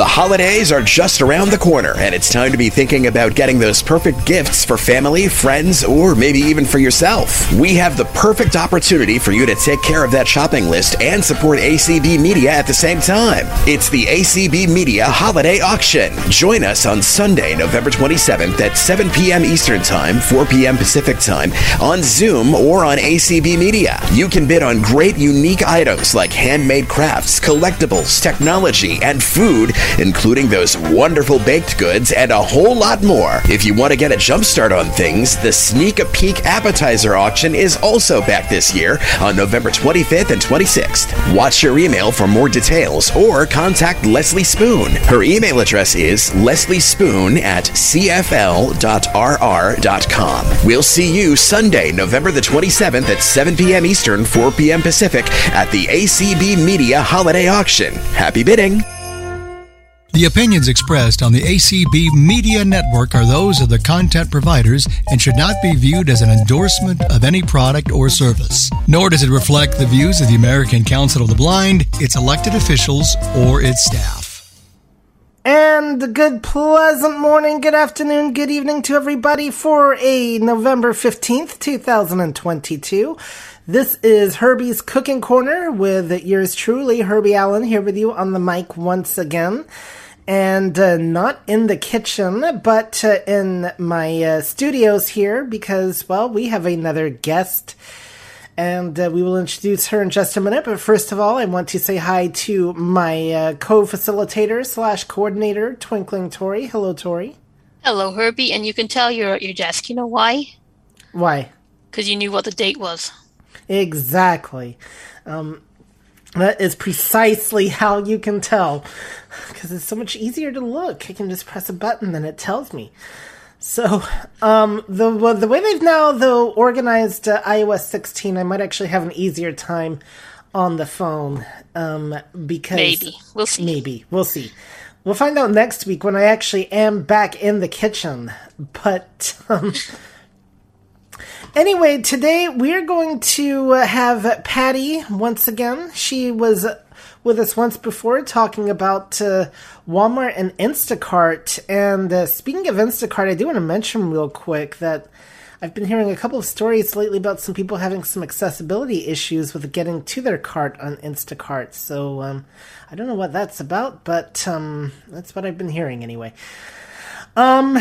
The holidays are just around the corner, and it's time to be thinking about getting those perfect gifts for family, friends, or maybe even for yourself. We have the perfect opportunity for you to take care of that shopping list and support ACB Media at the same time. It's the ACB Media Holiday Auction. Join us on Sunday, November 27th at 7 p.m. Eastern Time, 4 p.m. Pacific Time on Zoom or on ACB Media. You can bid on great, unique items like handmade crafts, collectibles, technology, and food including those wonderful baked goods and a whole lot more. If you want to get a jump start on things, the Sneak a Peek Appetizer Auction is also back this year on November 25th and 26th. Watch your email for more details or contact Leslie Spoon. Her email address is lesliespoon at cfl.rr.com. We'll see you Sunday, November the 27th at 7 p.m. Eastern, 4 p.m. Pacific at the ACB Media Holiday Auction. Happy bidding! The opinions expressed on the ACB Media Network are those of the content providers and should not be viewed as an endorsement of any product or service. Nor does it reflect the views of the American Council of the Blind, its elected officials, or its staff. And good pleasant morning, good afternoon, good evening to everybody for a November 15th, 2022. This is Herbie's Cooking Corner with yours truly, Herbie Allen, here with you on the mic once again and uh, not in the kitchen, but uh, in my uh, studios here because, well, we have another guest. And uh, we will introduce her in just a minute. But first of all, I want to say hi to my uh, co-facilitator slash coordinator, Twinkling Tori. Hello, Tori. Hello, Herbie. And you can tell you're at your desk. You know why? Why? Because you knew what the date was. Exactly. Um, that is precisely how you can tell. Because it's so much easier to look. I can just press a button and it tells me. So, um, the the way they've now though organized uh, iOS 16, I might actually have an easier time on the phone. Um, because maybe we'll see. Maybe we'll see. We'll find out next week when I actually am back in the kitchen. But um, Anyway, today we're going to have Patty once again. She was with us once before talking about uh, Walmart and Instacart. And uh, speaking of Instacart, I do want to mention real quick that I've been hearing a couple of stories lately about some people having some accessibility issues with getting to their cart on Instacart. So um, I don't know what that's about, but um, that's what I've been hearing anyway. Um,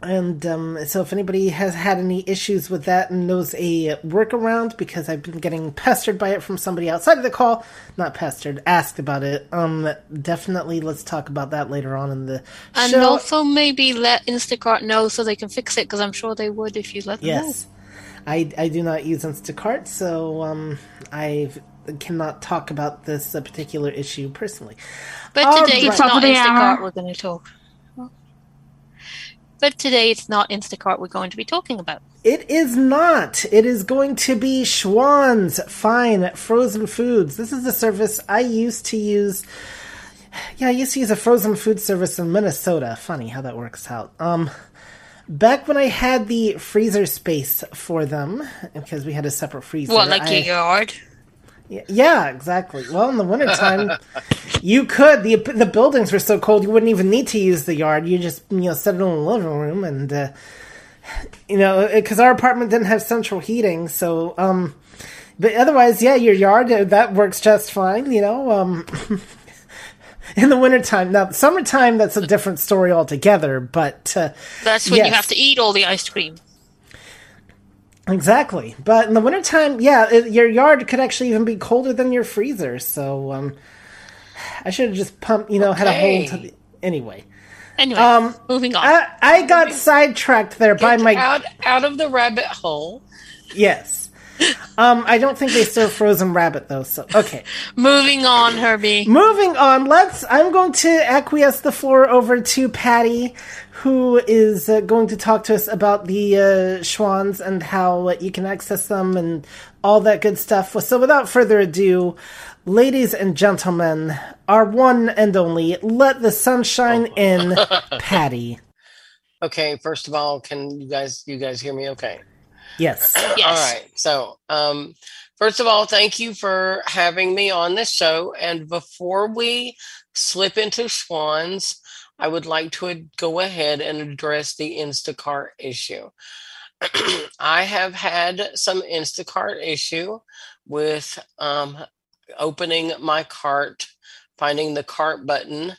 and um, so, if anybody has had any issues with that and knows a workaround, because I've been getting pestered by it from somebody outside of the call, not pestered, asked about it, um, definitely let's talk about that later on in the and show. also maybe let Instacart know so they can fix it, because I'm sure they would if you let them yes. know. I, I do not use Instacart, so um, I cannot talk about this uh, particular issue personally. But today All it's not Instacart we're going to talk. But today it's not Instacart we're going to be talking about. It is not. It is going to be Schwan's Fine Frozen Foods. This is a service I used to use. Yeah, I used to use a frozen food service in Minnesota. Funny how that works out. Um, back when I had the freezer space for them, because we had a separate freezer. What, like I, your yard? Yeah, exactly. Well, in the wintertime, you could. the The buildings were so cold, you wouldn't even need to use the yard. You just you know set it in the living room, and uh, you know because our apartment didn't have central heating, so um, but otherwise, yeah, your yard uh, that works just fine. You know, um. in the wintertime. Now, summertime, that's a different story altogether, but. Uh, that's when yes. you have to eat all the ice cream. Exactly. But in the wintertime, yeah, it, your yard could actually even be colder than your freezer. So um, I should have just pumped, you know, okay. had a hole to the. Anyway. Anyway, um, moving on. I, I got sidetracked there Get by my. Out, out of the rabbit hole. Yes. Um, I don't think they serve frozen rabbit though. So okay. Moving on, Herbie. Moving on. Let's. I'm going to acquiesce the floor over to Patty, who is uh, going to talk to us about the uh, Schwans and how uh, you can access them and all that good stuff. So, without further ado, ladies and gentlemen, our one and only, let the sunshine in, Patty. Okay, first of all, can you guys you guys hear me okay? Yes. yes. All right. So, um, first of all, thank you for having me on this show. And before we slip into swans, I would like to go ahead and address the Instacart issue. I have had some Instacart issue with um, opening my cart, finding the cart button,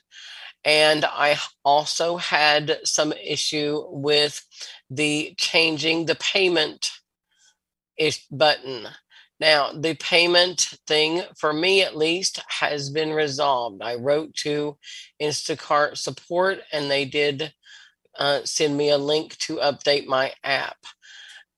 and I also had some issue with the changing the payment button. Now, the payment thing, for me at least, has been resolved. I wrote to Instacart support and they did uh, send me a link to update my app.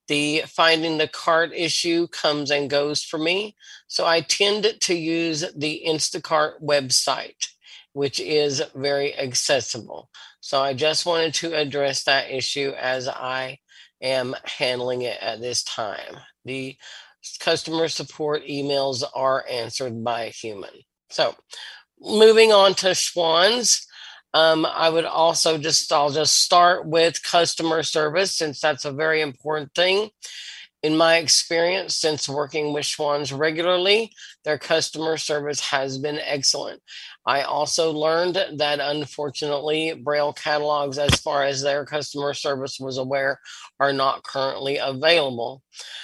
The finding the cart issue comes and goes for me. So I tend to use the Instacart website, which is very accessible. So I just wanted to address that issue as I am handling it at this time. The customer support emails are answered by a human. So moving on to Schwan's. Um, I would also just, I'll just start with customer service since that's a very important thing. In my experience, since working with Schwan's regularly, their customer service has been excellent. I also learned that unfortunately, Braille catalogs, as far as their customer service was aware, are not currently available.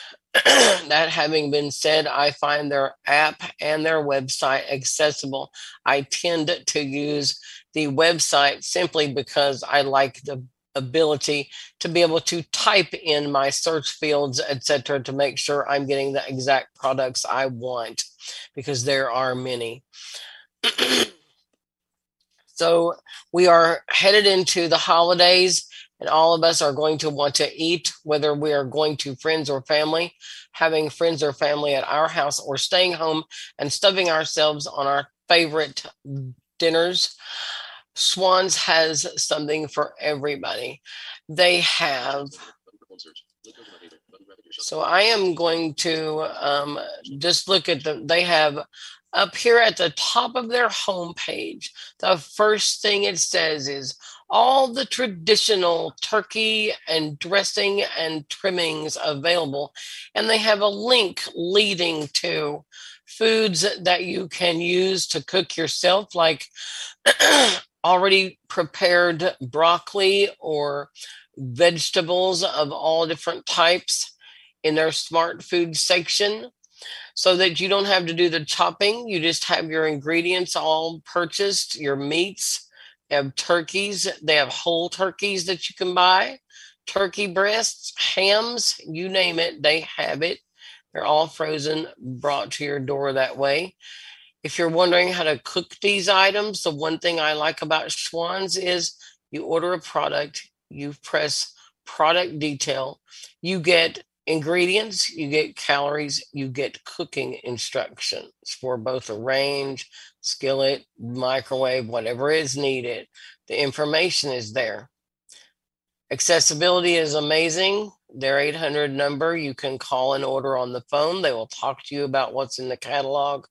that having been said, I find their app and their website accessible. I tend to use the website simply because I like the ability to be able to type in my search fields, etc., to make sure I'm getting the exact products I want because there are many. So we are headed into the holidays and all of us are going to want to eat, whether we are going to friends or family, having friends or family at our house, or staying home and stuffing ourselves on our favorite dinners. Swans has something for everybody. They have. So I am going to um, just look at the. They have up here at the top of their homepage. The first thing it says is all the traditional turkey and dressing and trimmings available. And they have a link leading to foods that you can use to cook yourself, like already prepared broccoli or vegetables of all different types in their smart food section so that you don't have to do the chopping. You just have your ingredients all purchased, your meats they have turkeys. They have whole turkeys that you can buy, turkey breasts, hams, you name it, they have it. They're all frozen, brought to your door that way. If you're wondering how to cook these items, the one thing I like about Schwan's is you order a product, you press product detail, you get ingredients, you get calories, you get cooking instructions for both a range, skillet, microwave, whatever is needed. The information is there. Accessibility is amazing. Their 800 number, you can call and order on the phone. They will talk to you about what's in the catalog.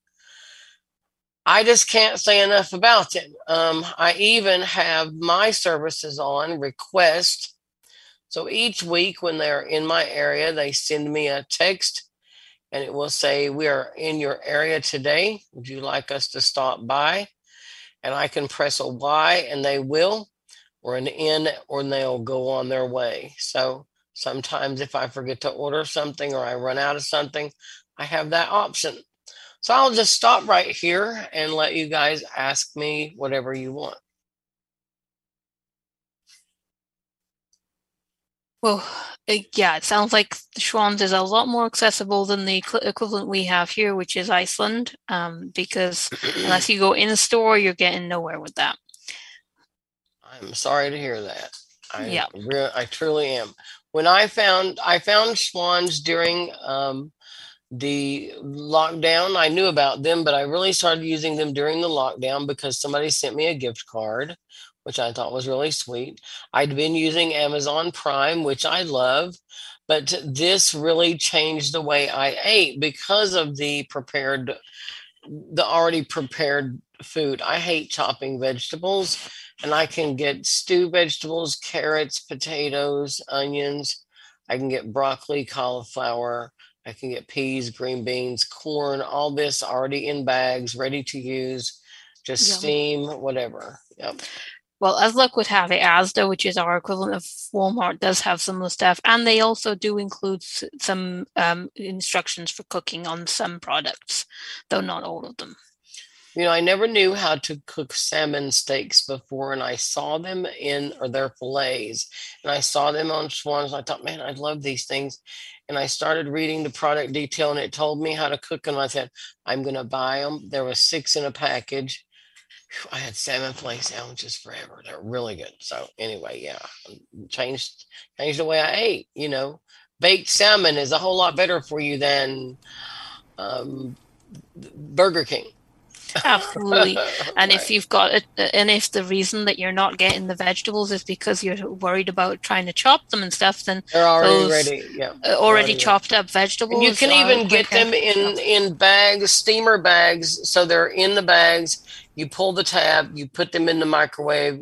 I just can't say enough about it. Um, I even have my services on request so each week when they're in my area, they send me a text and it will say, We are in your area today. Would you like us to stop by? And I can press a Y and they will, or an N, or they'll go on their way. So sometimes if I forget to order something or I run out of something, I have that option. So I'll just stop right here and let you guys ask me whatever you want. Well, yeah, it sounds like Schwan's is a lot more accessible than the equivalent we have here, which is Iceland. Um, because unless you go in the store, you're getting nowhere with that. I'm sorry to hear that. I yeah, re- I truly am. When I found I found Schwan's during um, the lockdown, I knew about them, but I really started using them during the lockdown because somebody sent me a gift card which I thought was really sweet. I'd been using Amazon Prime, which I love, but this really changed the way I ate because of the prepared, the already prepared food. I hate chopping vegetables, and I can get stew vegetables, carrots, potatoes, onions. I can get broccoli, cauliflower. I can get peas, green beans, corn, all this already in bags, ready to use just Yum. steam, whatever. Yep. Well, as luck would have it, Asda, which is our equivalent of Walmart, does have some of the stuff, and they also do include some um, instructions for cooking on some products, though not all of them. You know, I never knew how to cook salmon steaks before, and I saw them in or their fillets, and I saw them on Schwan's. I thought, man, I love these things, and I started reading the product detail, and it told me how to cook them. I said, I'm going to buy them. There was six in a package. I had salmon fillet sandwiches forever. They're really good. So anyway, yeah, changed changed the way I ate. You know, baked salmon is a whole lot better for you than um, Burger King. Absolutely. And if you've got it, and if the reason that you're not getting the vegetables is because you're worried about trying to chop them and stuff, then they're already ready, yeah, uh, already ready. chopped up vegetables. And you can even get them in in bags, steamer bags. So they're in the bags. You pull the tab, you put them in the microwave,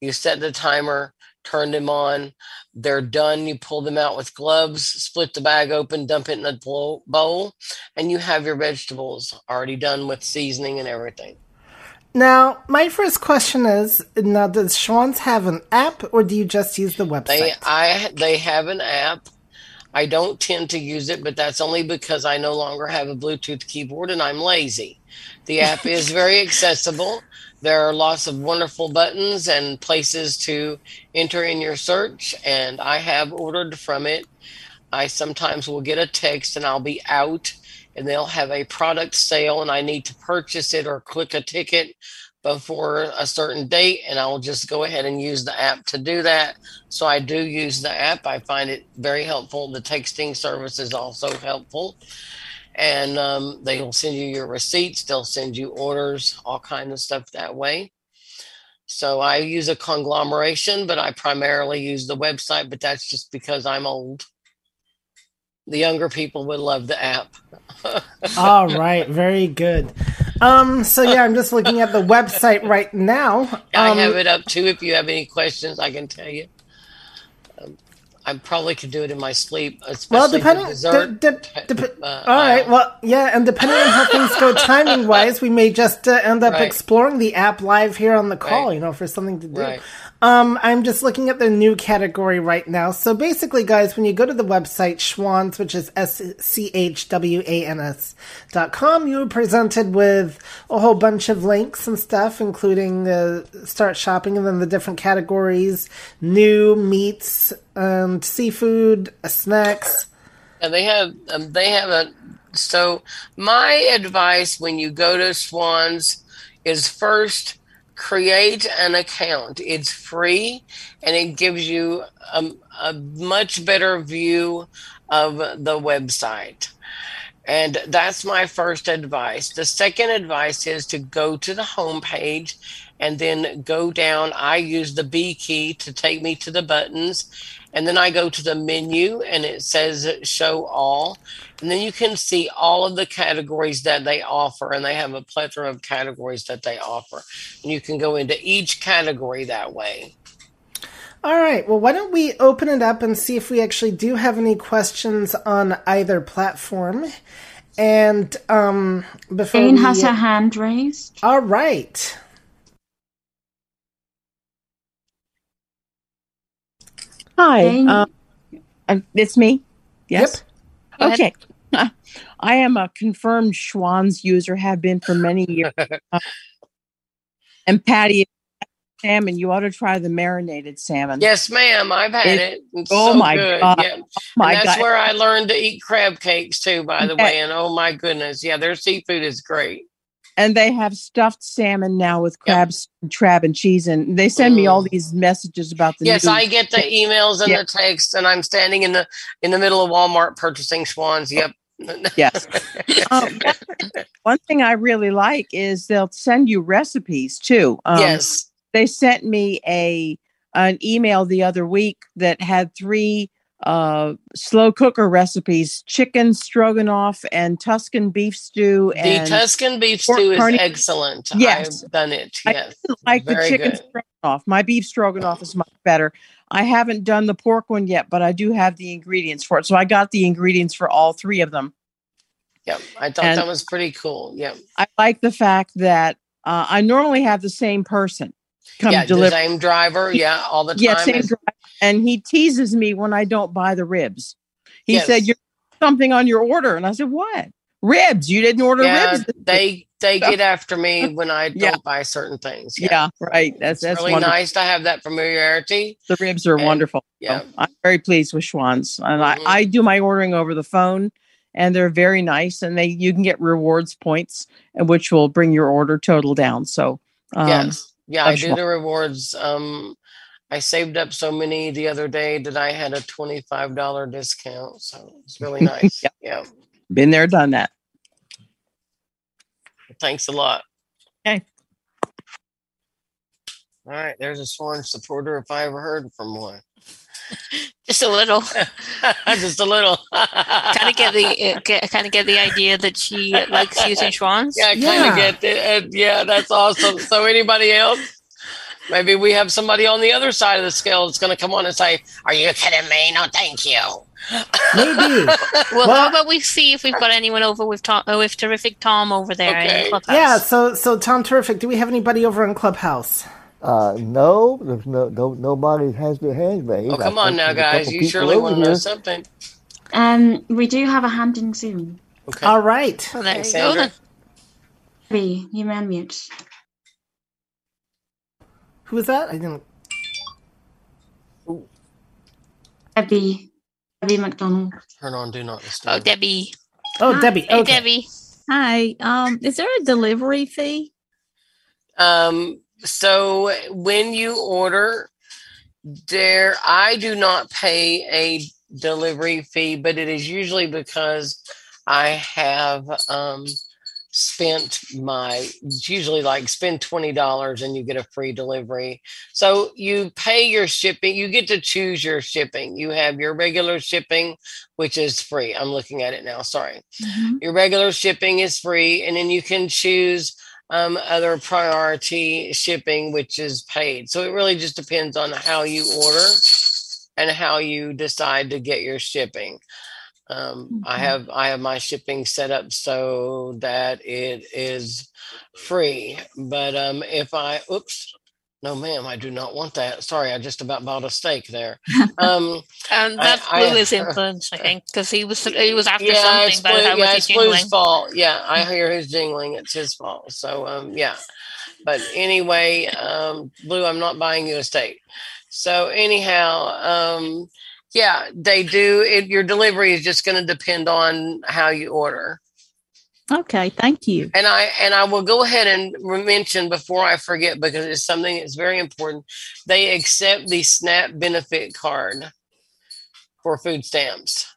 you set the timer, turn them on. They're done. You pull them out with gloves, split the bag open, dump it in a bowl, and you have your vegetables already done with seasoning and everything. Now, my first question is: Now, does Schwan's have an app, or do you just use the website? They I they have an app. I don't tend to use it, but that's only because I no longer have a Bluetooth keyboard and I'm lazy. The app is very accessible. There are lots of wonderful buttons and places to enter in your search, and I have ordered from it. I sometimes will get a text and I'll be out and they'll have a product sale and I need to purchase it or click a ticket before a certain date and I'll just go ahead and use the app to do that. So I do use the app. I find it very helpful. The texting service is also helpful. And um, they will send you your receipts, they'll send you orders, all kind of stuff that way. So I use a conglomeration, but I primarily use the website, but that's just because I'm old. The younger people would love the app. All right, very good. Um, so yeah, I'm just looking at the website right now. I Um, have it up too. If you have any questions, I can tell you. Um, I probably could do it in my sleep. Especially well, depending. dessert. de- de- dep- uh, all right. Well, yeah, and depending on how things go timing wise, we may just uh, end up Right. exploring the app live here on the call. Right. You know, for something to do. Right. Um, I'm just looking at the new category right now. So basically, guys, when you go to the website Schwans, which is S C H W A N S dot com, you are presented with a whole bunch of links and stuff, including uh, start shopping and then the different categories: new meats and seafood, snacks. And they have um, they have a so my advice when you go to Swans is first create an account. It's free and it gives you a, a much better view of the website. And that's my first advice. The second advice is to go to the homepage and then go down. I use the B key to take me to the buttons. And then I go to the menu and it says show all. And then you can see all of the categories that they offer. And they have a plethora of categories that they offer. And you can go into each category that way. All right. Well, why don't we open it up and see if we actually do have any questions on either platform? And um, before Jane we, has her hand raised. all right. Hi, um, uh, it's me. Yes. Go ahead. Okay. I am a confirmed Schwan's user, have been for many years. Uh, and Patty, salmon, you ought to try the marinated salmon. Yes, ma'am. I've had It- oh so my good. God. Yeah. My and that's God. where I learned to eat crab cakes too, by the Yeah. way. And oh my goodness, yeah, their seafood is great. and they have stuffed salmon now with crabs, crab, and cheese. And they send me all these messages about the Yes, I get the emails and Yeah. the texts, and I'm standing in the in the middle of Walmart purchasing Schwans. Yep. Yes. Um, one thing I really like is they'll send you recipes too. Um, yes. they sent me a an email the other week that had three uh slow cooker recipes chicken stroganoff and tuscan beef stew The Tuscan beef stew is carne- excellent. Yes. I've done it. Yes. didn't like the chicken good. Stroganoff my beef stroganoff is much better i haven't done the pork one yet but i do have the ingredients for it so i got the ingredients for all three of them Yep. I thought and- that was pretty cool. Yep. i like the fact that uh, I normally have the same person come yeah, the same driver. Yeah, all the time. Yeah, same driver. And he teases me when I don't buy the ribs. He said, "You're something on your order," and I said, "What ribs? You didn't order yeah, ribs?" they they So- get after me when I don't Yeah. buy certain things. yeah. right. That's it's that's really wonderful. nice to have that familiarity. The ribs are And- wonderful. Yeah. So I'm very pleased with Schwan's, and Mhm. I, I do my ordering over the phone, and they're very nice, and they you can get rewards points, and which will bring your order total down. So um, yes. Yeah, I do the rewards. Um, I saved up so many the other day that I had a twenty-five dollar discount, so it's really nice. Yep. Yeah, been there, done that. thanks a lot. Okay. All right, there's a sworn supporter if I ever heard from one. Just a little. Just a little. kind of get the uh, kind of get the idea that she likes using Schwan's. Yeah, I kind Yeah. of get it. and yeah, that's awesome. So, anybody else? Maybe we have somebody on the other side of the scale that's going to come on and say, "Are you kidding me? No, thank you." Maybe. Well, Well- how about we see if we've got anyone over with Tom, uh, with terrific Tom over there Okay. the clubhouse? Yeah, so so Tom Terrific, do we have anybody over in Clubhouse? Uh, no, there's no, no, nobody has their hands raised. Oh, I come on now, guys. You surely want to know something. Um, we do have a hand in Zoom. Okay. All right. Well, there Hey, you go Sandra. then. Abby, you man mute. Who is that? I didn't. Abby, Abby McDonald. Turn on Do Not Disturb. Oh, Debbie. Oh, Debbie. Hey, Debbie. Hi. Um, is there a delivery fee? Um, so when you order, there I do not pay a delivery fee, but it is usually because I have um spent my it's usually like spend twenty dollars and you get a free delivery. So you pay your shipping, you get to choose your shipping. You have your regular shipping, which is free. I'm looking at it now, sorry. Mhm. Your regular shipping is free, and then you can choose um, other priority shipping, which is paid. So it really just depends on how you order and how you decide to get your shipping. Um, I Mhm. have I have my shipping set up so that it is free. But um, if I oops, no ma'am, I do not want that. Sorry, I just about bought a steak there. Um, And I- that's I- Blue is influence, I think, because he was he was after yeah, something, it's, Blue, how yeah, was it's Blue's fault. Yeah, I hear his jingling. It's his fault. So, um, yeah. But anyway, um, Blue, I'm not buying you a steak. So anyhow, um, yeah, they do. It, your delivery is just going to depend on how you order. Okay, thank you. And I and I will go ahead and mention before I forget because it's something that's very important. They accept the SNAP benefit card for food stamps.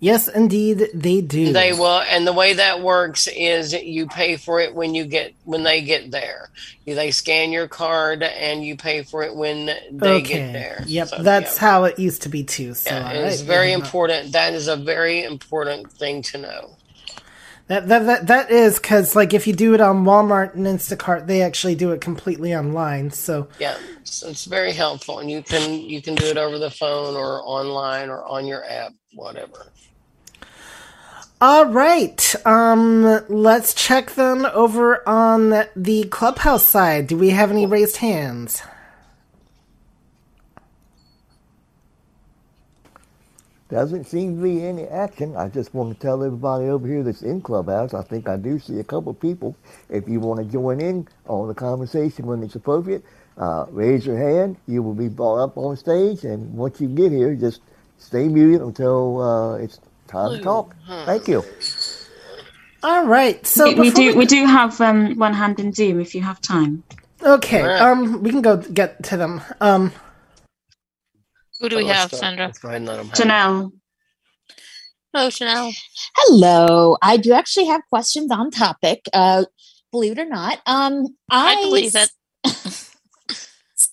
Yes, indeed, they do. They will, and the way that works is you pay for it when you get when they get there. They scan your card and you pay for it when they okay. get there. Yep, So, that's how it used to be too. So Yeah, it's right, very important. That is a very important thing to know. That that that, that is because like if you do it on Walmart and Instacart, they actually do it completely online. So Yeah, so it's very helpful, and you can you can do it over the phone or online or on your app, whatever. All right. Um, let's check then over on the clubhouse side. Do we have any raised hands? Doesn't seem to be any action. I just want to tell everybody over here that's in Clubhouse, I think I do see a couple people. If you want to join in on the conversation when it's appropriate, uh, raise your hand. You will be brought up on stage, and once you get here, just stay muted until uh, it's time to talk. Thank you. All right. So we, we do we do have um, one hand in Zoom if you have time. Okay. Alright. Um, we can go get to them. Um, Who do we have, go- Sandra? Let's go ahead and let them have it. Janelle, Hello, Chanel. Hello. I do actually have questions on topic. Uh, believe it or not. Um, I, I believe it.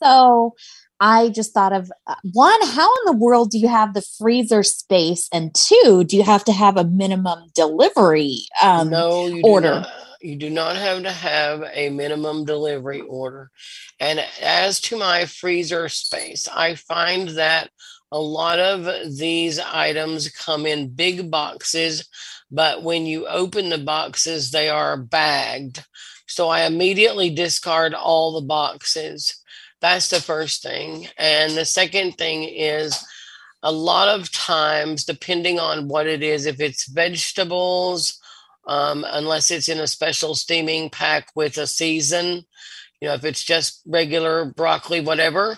So I just thought of uh, one, how in the world do you have the freezer space? And two, do you have to have a minimum delivery? Um, no, order. Not. You do not have to have a minimum delivery order. And as to my freezer space, I find that a lot of these items come in big boxes, but when you open the boxes, they are bagged. So I immediately discard all the boxes. That's the first thing. And the second thing is a lot of times, depending on what it is, if it's vegetables, um, unless it's in a special steaming pack with a season, you know, if it's just regular broccoli, whatever,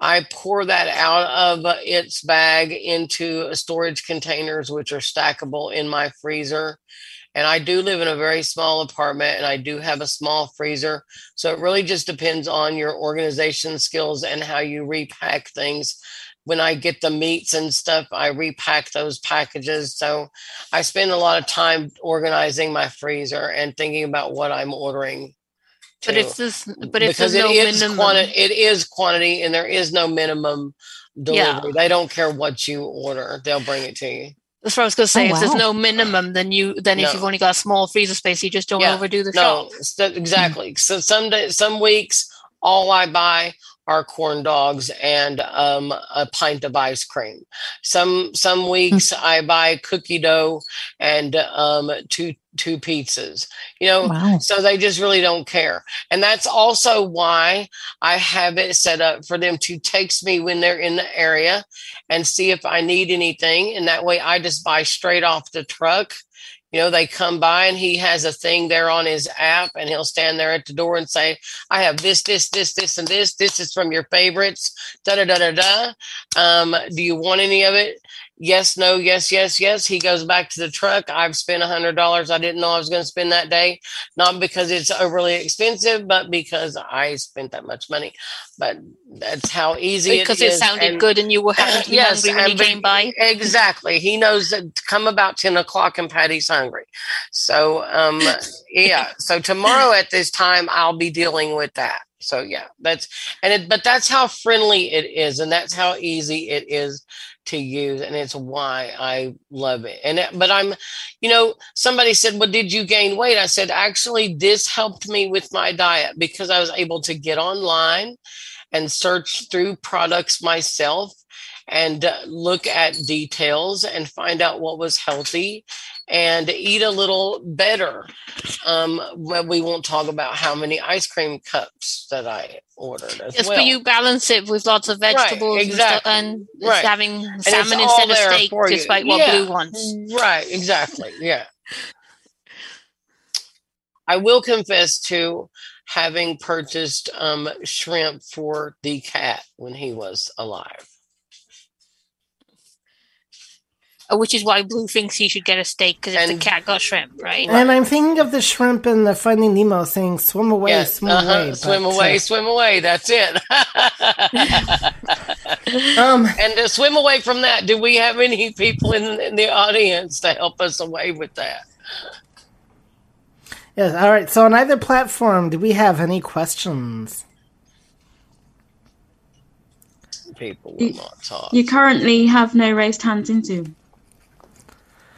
I pour that out of its bag into storage containers, which are stackable in my freezer. And I do live in a very small apartment and I do have a small freezer. So it really just depends on your organization skills and how you repack things. When I get the meats and stuff, I repack those packages. So I spend a lot of time organizing my freezer and thinking about what I'm ordering. But if this, but if because no it is minimum, quantity, it is quantity, and there is no minimum Yeah. delivery. They don't care what you order; they'll bring it to you. That's what I was going to say. Oh, if there's no minimum, then you, then if you've only got a small freezer space, you just don't Yeah, overdo the no, shop. s- that- exactly. So some days, some weeks, all I buy are corn dogs and um, a pint of ice cream. Some some weeks I buy cookie dough and um, two two pizzas. You know, Wow. so they just really don't care. And that's also why I have it set up for them to text me when they're in the area and see if I need anything. And that way I just buy straight off the truck. You know, they come by and he has a thing there on his app and he'll stand there at the door and say, I have this, this, this, this, and this. This is from your favorites. Da da da da da. Um, do you want any of it? Yes, no, yes, yes, yes. He goes back to the truck. I've spent a hundred dollars I didn't know I was going to spend that day, not because it's overly expensive, but because I spent that much money. But that's how easy Because it sounded And- good and you were to be hungry when you came by. Exactly. He knows that to come about 10 o'clock and Patty's hungry. So, um, yeah. So tomorrow at this time, I'll be dealing with that. So yeah, that's, and it, but that's how friendly it is. And that's how easy it is to use. And it's why I love it. And, but I'm, you know, somebody said, well, did you gain weight? I said, actually, this helped me with my diet because I was able to get online and search through products myself and uh, look at details and find out what was healthy and eat a little better. Um, we won't talk about how many ice cream cups that I ordered as Yes, well. but you balance it with lots of Right, vegetables exactly. and, stuff, and Right. having salmon instead of steak, despite what Yeah. Blue wants. Right, exactly. Yeah. I will confess to having purchased um, shrimp for the cat when he was alive. Uh, Which is why Blue thinks he should get a steak because if the cat got shrimp, right? And I'm thinking of the shrimp in the Finding Nemo saying, swim away, Yeah, swim uh-huh, away. swim but, away, uh, swim away. That's it. um, and to swim away from that, do we have any people in, in the audience to help us away with that? yes, all right. So on either platform, do we have any questions? People will not talk. you currently have no raised hands in Zoom.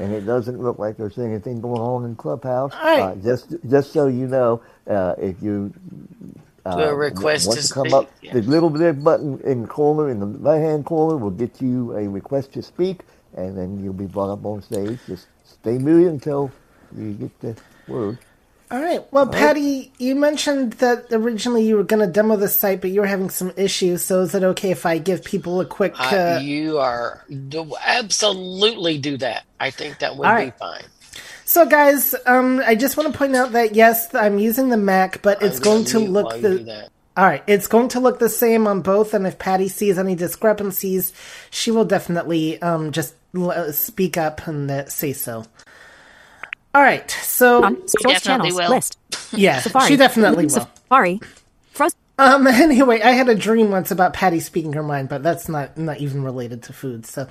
And it doesn't look like there's anything going on in Clubhouse. right. Uh, just just so you know, uh, if you uh, request want to to come speak, up, yeah. the little red button in the corner, in the right hand corner, will get you a request to speak, and then you'll be brought up on stage. Just stay muted until you get the word. All right. Well, right. Patty, you mentioned that originally you were going to demo the site, but you were having some issues. So is it okay if I give people a quick? I, Uh, you are do, absolutely do that. I think that would All be right. fine. so, guys, um, I just want to point out that yes, I'm using the Mac, but it's going gonna look while you do the. All right, it's going to look the same on both, and if Patty sees any discrepancies, she will definitely um, just l- uh, speak up and uh, say so. All right, so On source channels will. list. yeah, Safari. she definitely will. Safari. Frozen. Um. Anyway, I had a dream once about Patty speaking her mind, but that's not not even related to food. So,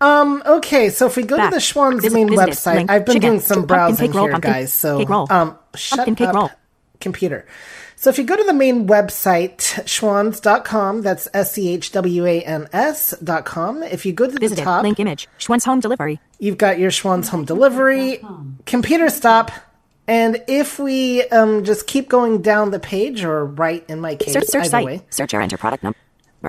um. Okay, so if we go Back. to the Schwan's Visit- main website, Link. I've been Chicken. doing some browsing roll, here, pumpkin guys. So, roll. um, shut Pumpkin up, roll. computer. So if you go to the main website, schwans.com, that's S C H W A N S dot com. If you go to the Visited. top, Link image. Schwan's home delivery. You've got your Schwan's home delivery. Computer stop. And if we um, just keep going down the page, or right in my case, Search, search either site. way. Search or enter product number.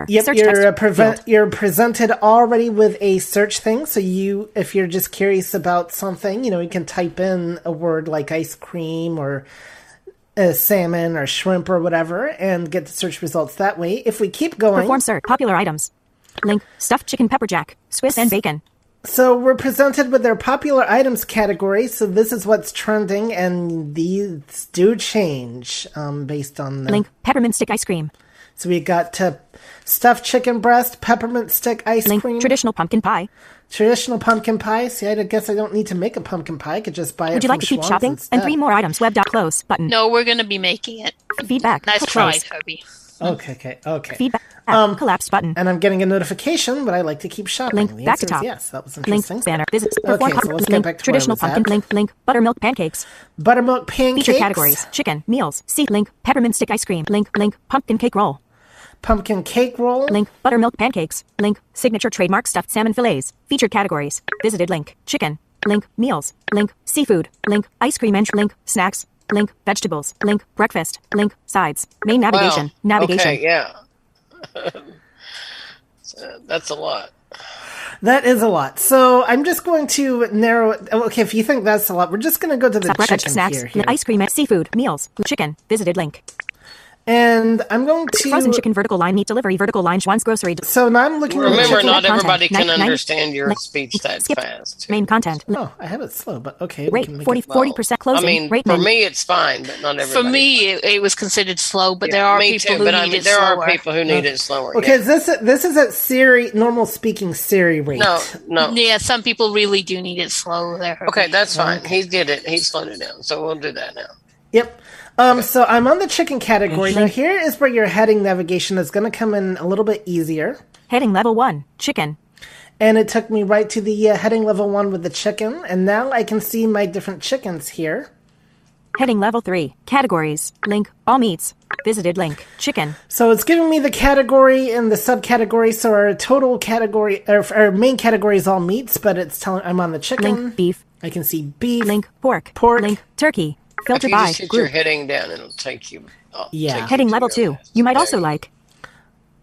Yep, search you're uh, you're presented already with a search thing. So you, if you're just curious about something, you know, you can type in a word like ice cream or uh, salmon or shrimp or whatever, and get the search results that way. If we keep going, Perform search. Popular items. Link. Stuffed chicken pepper jack. Swiss and bacon. So we're presented with their popular items category. So this is what's trending, and these do change um, based on the Link. Peppermint stick ice cream. So we got uh, stuffed chicken breast, peppermint stick ice Link. cream, Traditional pumpkin pie. traditional pumpkin pie. See, I guess I don't need to make a pumpkin pie. I could just buy it. Would you from like to keep Schwan's shopping? instead. And three more items. Web dot close button. No, we're going to be making it. Feedback. Nice Close. try, Herbie. Okay, okay, okay. Feedback. Um, collapse button. And I'm getting a notification, but I like to keep shopping. Link. The back to top. Yes, that was interesting. Link. Banner. Visit. Okay, so let's get link. back to Traditional pumpkin. at. Link. Link. Buttermilk pancakes. Buttermilk pancakes. Feature categories: chicken, meals, seed link, peppermint stick ice cream, link, link, pumpkin cake roll, pumpkin cake roll, link, buttermilk pancakes, link, signature trademark stuffed salmon fillets. Featured categories: visited link, chicken, link, meals, link, seafood, link, ice cream and link, snacks, link, vegetables, link, breakfast, link, sides, main navigation, Wow. navigation. Okay, yeah. That's a lot. That is a lot. So I'm just going to narrow it. oh, Okay, if you think that's a lot, we're just going to go to the Breakfast, chicken snacks, here, here. ice cream, and seafood, meals, chicken, visited link. And I'm going to Frozen chicken vertical line meat delivery vertical line Schwan's grocery. So now I'm looking at Remember, chicken not content. everybody can Nine- nine- understand your nine- speech that skip. fast. Main content. Oh, I have it slow, but okay. we Rate can make 40 it- 40% closing. I mean, rate for men. me, it's fine, but not everybody. For me, it, it was considered slow, but Yeah, there are people too, who but need I mean, it there slower. are people who need it slower. Okay, yeah. this this is at Siri normal speaking Siri rate. No, no. Yeah, some people really do need it slow. There. Okay, that's fine. He did it. He slowed it down. So we'll do that now. Yep. Um, so I'm on the chicken category. Now here is where your heading navigation is going to come in a little bit easier. Heading level one, chicken. And it took me right to the uh, heading level one with the chicken, and now I can see my different chickens here. Heading level three, categories. Link, all meats. Visited link, chicken. So it's giving me the category and the subcategory. So our total category, or our main category is all meats, but it's telling I'm on the chicken. Link, beef. I can see beef. Link, pork. Pork. Link, turkey. If Filter you by, just hit your heading down, it'll take you. uh, Yeah. take Heading to level your- two. You might also like.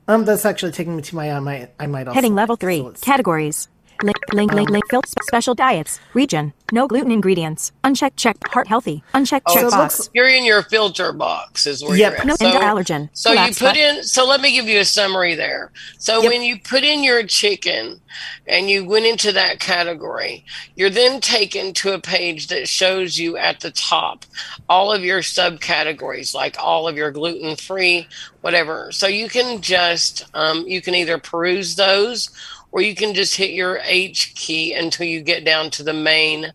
Um, that's actually taking me to my. I might. I might also. Heading level three, let's- categories. Link, link, link, link. Special diets. Region. No gluten ingredients. Unchecked, checked. Heart healthy. Unchecked, Oh, check it box. You're in your filter box, is where Yep. you're at. No So- allergen. So you put in. So let me give you a summary there. So Yep. when you put in your chicken, and you went into that category, you're then taken to a page that shows you at the top all of your subcategories, like all of your gluten free, whatever. So you can just um, you can either peruse those, or you can just hit your H key until you get down to the main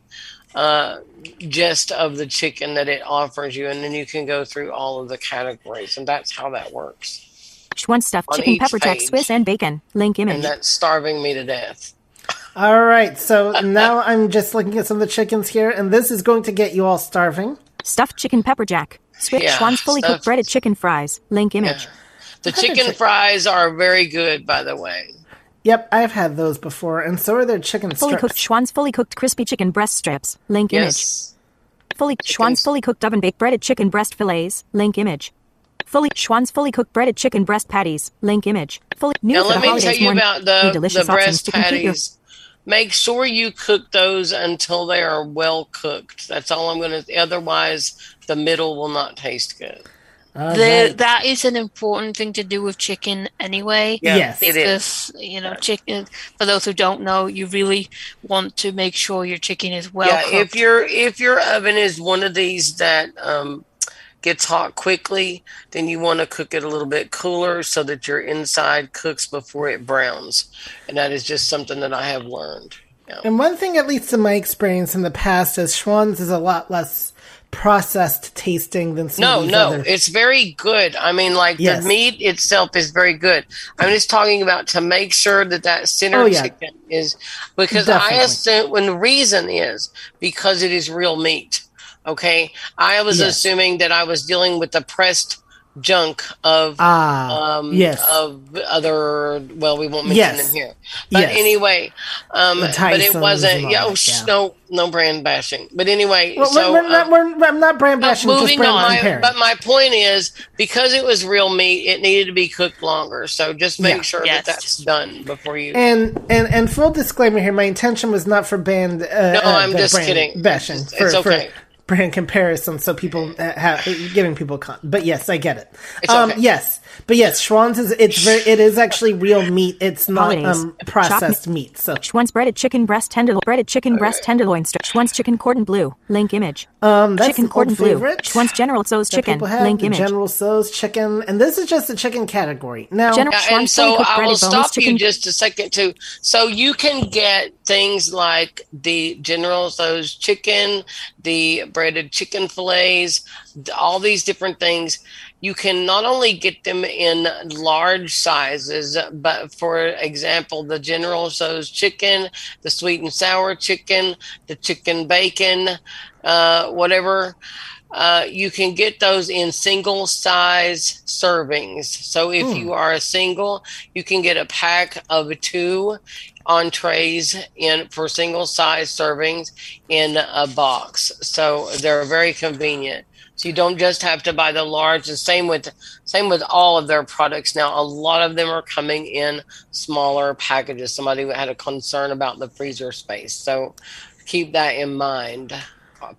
uh, gist of the chicken that it offers you, and then you can go through all of the categories, and that's how that works. Schwan stuffed on chicken each pepper jack. Swiss and bacon. Link image. And that's starving me to death. All right. So now I'm just looking at some of the chickens here, and this is going to get you all starving. Stuffed chicken pepper jack. Swiss Yeah, Schwan's fully cooked breaded chicken fries. Link image. The I've chicken fries are very good, by the way. Yep, I've had those before, and so are their chicken strips. Fully strips. cooked Schwan's fully cooked crispy chicken breast strips. Link image. Yes. Fully Schwan's fully cooked oven baked breaded chicken breast fillets. Link image. Fully Schwan's fully cooked breaded chicken breast patties. Link image. Fully new Now for let the me holidays tell you more about the, delicious the options breast to complete your patties. Make sure you cook those until they are well cooked. That's all I'm going to. Otherwise, the middle will not taste good. All The, right. that is an important thing to do with chicken anyway. Yeah, Yes. it is. Because, you know, chicken, for those who don't know, you really want to make sure your chicken is well yeah, cooked. if your if your oven is one of these that um, gets hot quickly, then you want to cook it a little bit cooler so that your inside cooks before it browns, and that is just something that I have learned. Yeah. And one thing, at least in my experience in the past, is Schwan's is a lot less processed tasting than some No, no, other. it's very good. I mean, like Yes. the meat itself is very good. I'm just talking about to make sure that that center Oh, yeah. chicken is because Definitely. I assume when the reason is because it is real meat. Okay, I was Yes. assuming that I was dealing with the pressed junk of Ah, um, yes. of other. Well, we won't mention Yes. them here, but Yes. anyway, um, The but it wasn't. Yeah, oh, that, sh- yeah. no, no brand bashing. But anyway, Well, so we're, we're not, um, we're, I'm not brand but bashing, just moving brand on. comparing. But my point is, because it was real meat, it needed to be cooked longer. So just make Yeah. sure Yes. that that's done before you. and and and full disclaimer here, my intention was not for band. Uh, No, uh, I'm just brand kidding. Bashing It's- for, it's okay. for brand comparison, so people uh, have giving people con. But yes, I get it. Um, okay. yes, but yes, Schwan's is it's very it is actually real meat. It's not um processed meat. So Schwan's breaded chicken breast tenderloin. Breaded chicken breast tenderloin. strip. Schwan's chicken cordon bleu. Link image. um, that's chicken cordon bleu. favorite. Schwan's General Tso's that chicken. people have, Link image. General Tso's chicken, and this is just the chicken category. Now, General- Yeah, and so I will breaded boneless stop you chicken- just a second too. So you can get things like the General Tso's chicken, the breaded chicken fillets, all these different things. You can not only get them in large sizes, but for example, the General Tso's chicken, the sweet and sour chicken, the chicken bacon, uh, whatever. Uh, you can get those in single size servings. So if Hmm. you are a single, you can get a pack of two entrees in for single size servings in a box. So they're very convenient. So you don't just have to buy the large. The same with same with all of their products now. A lot of them are coming in smaller packages. Somebody had a concern about the freezer space, so keep that in mind.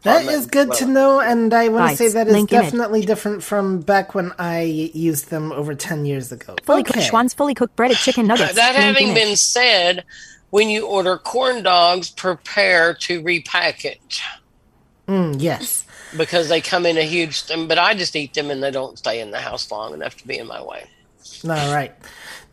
That is good to know, and I want to say that is Link definitely different from back when I used them over 10 years ago. Fully okay. cooked Schwan's fully cooked breaded chicken nuggets. That Link having image. been said, when you order corn dogs, prepare to repackage Mm, yes. Because they come in a huge. But I just eat them and they don't stay in the house long enough to be in my way. All right.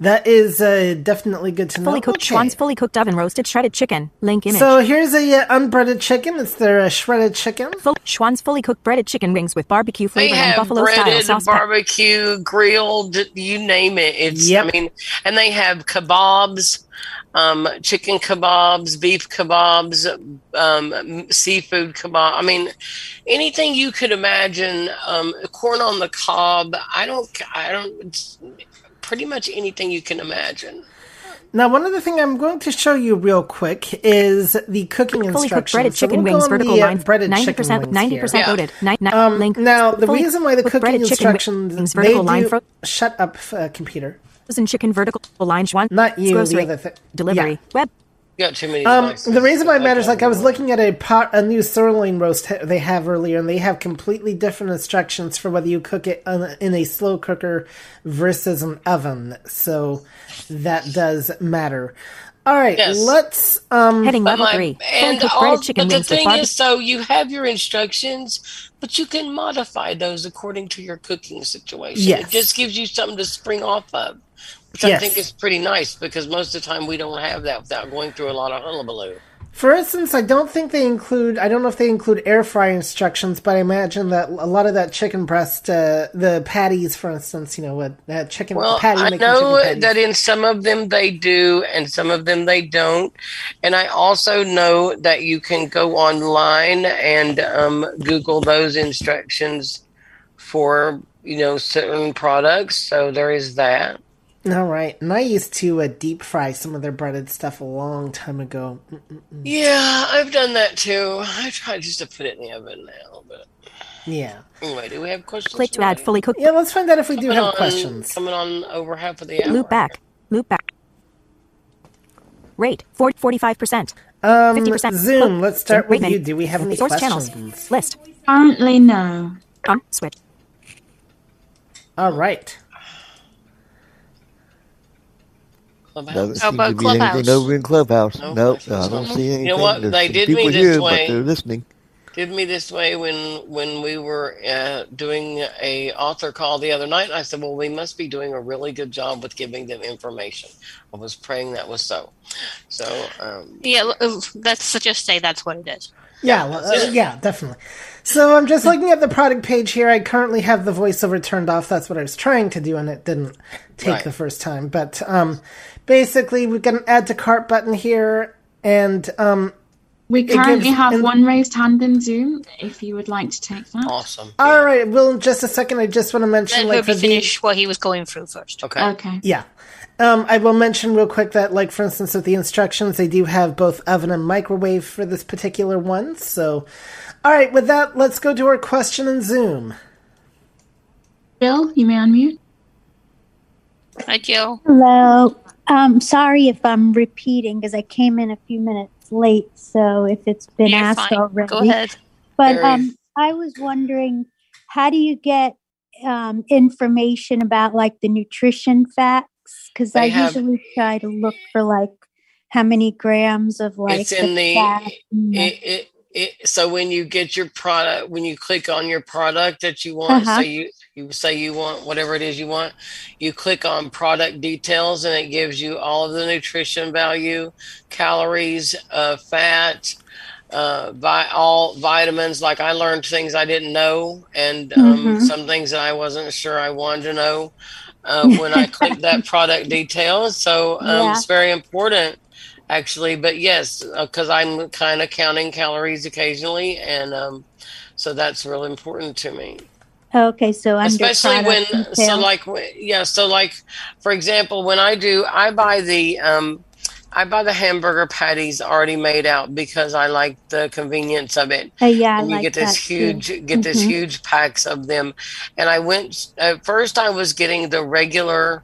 That is uh, definitely good to know. Fully cooked Okay. Schwan's fully cooked oven roasted shredded chicken. Link image. So here's a uh, unbreaded chicken. It's their uh, shredded chicken. Full, Schwan's fully cooked breaded chicken wings with barbecue They flavor and have buffalo style breaded, sauce. pack. barbecue, grilled, you name it. It's. Yep. I mean, and they have kebabs. Um, chicken kebabs, beef kebabs, um, seafood kebab. I mean, anything you could imagine. Um, corn on the cob. I don't. I don't. It's pretty much anything you can imagine. Now, one other thing I'm going to show you real quick is the cooking Fully cooked instructions. breaded So chicken we'll wings, vertical the, uh, line, breaded ninety chicken percent, wings ninety here. percent Yeah. loaded. Ni- ni- Um, link. now, the reason why the cooked cooking breaded chicken instructions wings, they vertical line, do, fro- shut up, uh, computer. frozen chicken vertical line. Schwan. Not you, the other thing. delivery Yeah. web. You got too many. Um, the reason why it It's matters, like I was looking at a pot, a new sirloin roast ha- they have earlier, and they have completely different instructions for whether you cook it on- in a slow cooker versus an oven. So that does matter. All right, Yes. let's. Um, Heading But level my- three. And all, chicken but the thing is, so you have your instructions, but you can modify those according to your cooking situation. Yes. It just gives you something to spring off of, which I think is pretty nice because most of the time we don't have that without going through a lot of hullabaloo. For instance, I don't think they include. I don't know if they include air fry instructions, but I imagine that a lot of that chicken breast, uh, the patties, for instance, you know, what that chicken Well, patty I know that in some of them they do, and some of them they don't. And I also know that you can go online and um, Google those instructions for you know certain products. So there is that. All right, and I used to uh, deep fry some of their breaded stuff a long time ago. Mm-mm-mm. Yeah, I've done that too. I try just to put it in the oven now, but Yeah, anyway, do we have questions? Click to add Renee? fully cooked. yeah. Let's find out if we do have on- questions. Coming on over half of the hour. Loop back. Loop back. Rate 40, 45%. Um, 50%. Zoom. Look. Let's start with Ratement. you. Do we have any Source questions? channels. List. Currently, no. On. Switch. All right. Clubhouse. Doesn't How seem about to be anything Clubhouse? over in Clubhouse. No nope, questions I don't on see You know what? There's They did me this here, way. but they're listening. did me this way when when we were uh, doing a author call the other night. I said, "Well, we must be doing a really good job with giving them information." I was praying that was so. So um, Yeah, uh, let's just say that's what it is. Yeah, well, uh, yeah, definitely. So I'm just looking at the product page here. I currently have the voiceover turned off. That's what I was trying to do, and it didn't take Right. the first time. But um, basically, we've got an add to cart button here, and um, We it gives- currently have and- one raised hand in Zoom. If you would like to take that. Awesome. All right. Well, in just a second, I just want to mention, Let like, for Herbie the finish what he was going through first. Okay. Okay. Yeah. Um, I will mention real quick that, like, for instance, with the instructions, they do have both oven and microwave for this particular one. So, all right, with that, let's go to our question in Zoom. Bill, you may unmute. Hi, Jill. Hello. Um, sorry if I'm repeating because I came in a few minutes late. So if it's been You're asked fine. already, Go ahead. But um, I was wondering, how do you get um, information about like the nutrition facts? Because I have- usually try to look for like how many grams of like it's in the, fat it, it, it, so when you get your product when you click on your product that you want Uh-huh. so you you say you want whatever it is you want you click on product details and it gives you all of the nutrition value calories uh, fat uh, vi- all vitamins like i learned things i didn't know and um, Mhm. some things that i wasn't sure i wanted to know uh, when i click that product details so um, Yeah. it's very important actually. But yes because i'm kind of counting calories occasionally and um, so that's real important to me. Okay, so especially when product so like yeah so like for example when i do i buy the um i buy the hamburger patties already made out because i like the convenience of it Uh, yeah, I and you like get this that too. huge get this Mhm. huge packs of them and i went at first i was getting the regular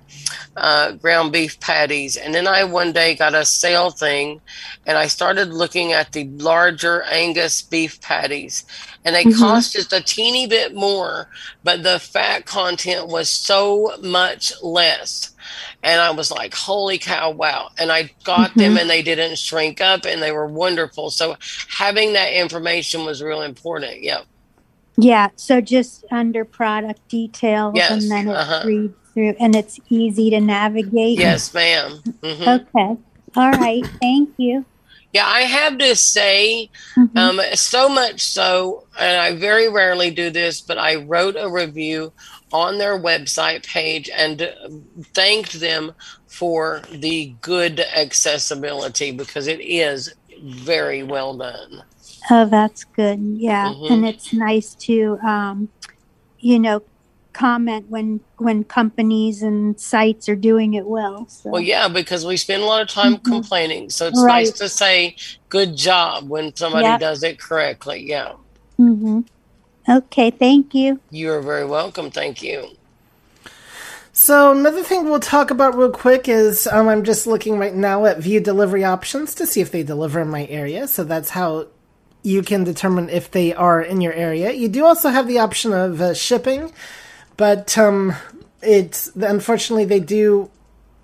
uh, ground beef patties and then i one day got a sale thing and i started looking at the larger angus beef patties and they Mhm. cost just a teeny bit more but the fat content was so much less and I was like, "Holy cow! Wow!" And I got them, Mhm. and they didn't shrink up, and they were wonderful. So having that information was real important. Yep. Yeah, so just under product details Yes, and then it uh-huh. reads through and it's easy to navigate. Yes, madam hmm Okay. All right. Thank you. Yeah, I have to say, Mhm. um, so much so, and I very rarely do this, but I wrote a review on their website page and uh, thanked them for the good accessibility because it is very well done. Oh, that's good. Yeah, Mhm. and it's nice to, um, you know, comment when when companies and sites are doing it well. So. Well, yeah, because we spend a lot of time complaining. So it's Mm-hmm. Right. nice to say good job when somebody Yep. does it correctly. Yeah. hmm Okay. Thank you. You are very welcome. Thank you. So another thing we'll talk about real quick is um, I'm just looking right now at view delivery options to see if they deliver in my area. So that's how you can determine if they are in your area. You do also have the option of uh, shipping, but um, it's unfortunately they do.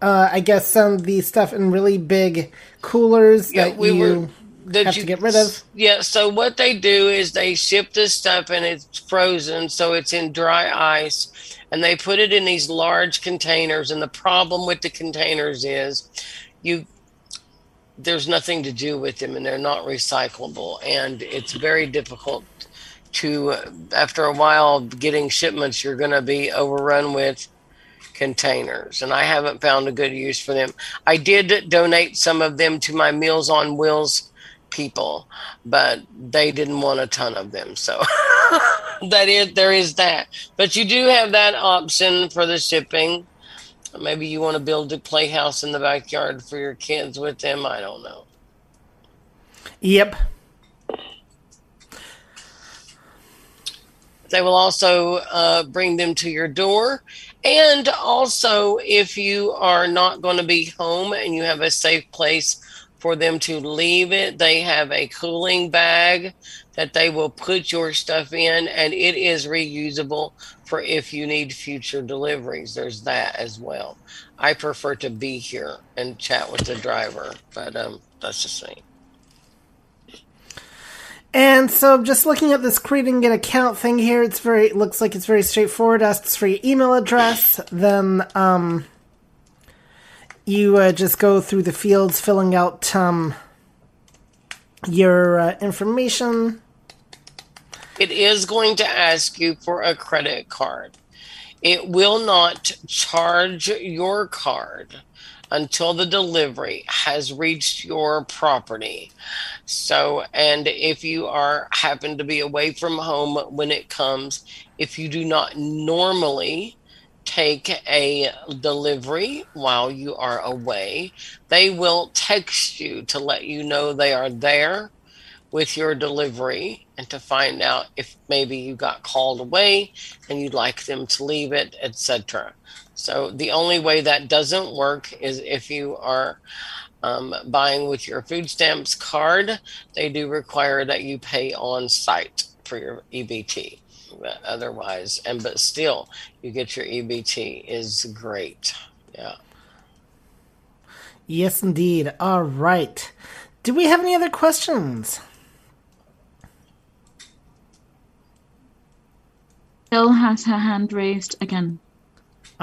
Uh, I guess send the stuff in really big coolers that we you were- that have you- to get rid of. Yeah, so what they do is they ship this stuff and it's frozen, so it's in dry ice, and they put it in these large containers. And the problem with the containers is you there's nothing to do with them and they're not recyclable and it's very difficult to after a while getting shipments you're going to be overrun with containers. And i haven't found a good use for them. I did donate some of them to my meals on wheels people but they didn't want a ton of them. So that is there is that. But you do have that option for the shipping. Maybe you want to build a playhouse in the backyard for your kids with them. I don't know. Yep. They will also uh, bring them to your door. And also, if you are not going to be home and you have a safe place for them to leave it, they have a cooling bag that they will put your stuff in, and it is reusable for if you need future deliveries. There's that as well. I prefer to be here and chat with the driver, but um, that's just me. And so, just looking at this creating an account thing here, it's very looks like it's very straightforward. Asks for your email address, then um, you uh, just go through the fields, filling out um, your uh, information. it is going to ask you for a credit card. It will not charge your card until the delivery has reached your property. So, and if you are happen to be away from home when it comes, if you do not normally take a delivery while you are away, they will text you to let you know they are there with your delivery and to find out if maybe you got called away and you'd like them to leave it, etc. So the only way that doesn't work is if you are um, buying with your food stamps card, they do require that you pay on site for your EBT. But otherwise, and but still, you get your EBT is great. Yeah. Yes, indeed. All right. Do we have any other questions? Bill has her hand raised again.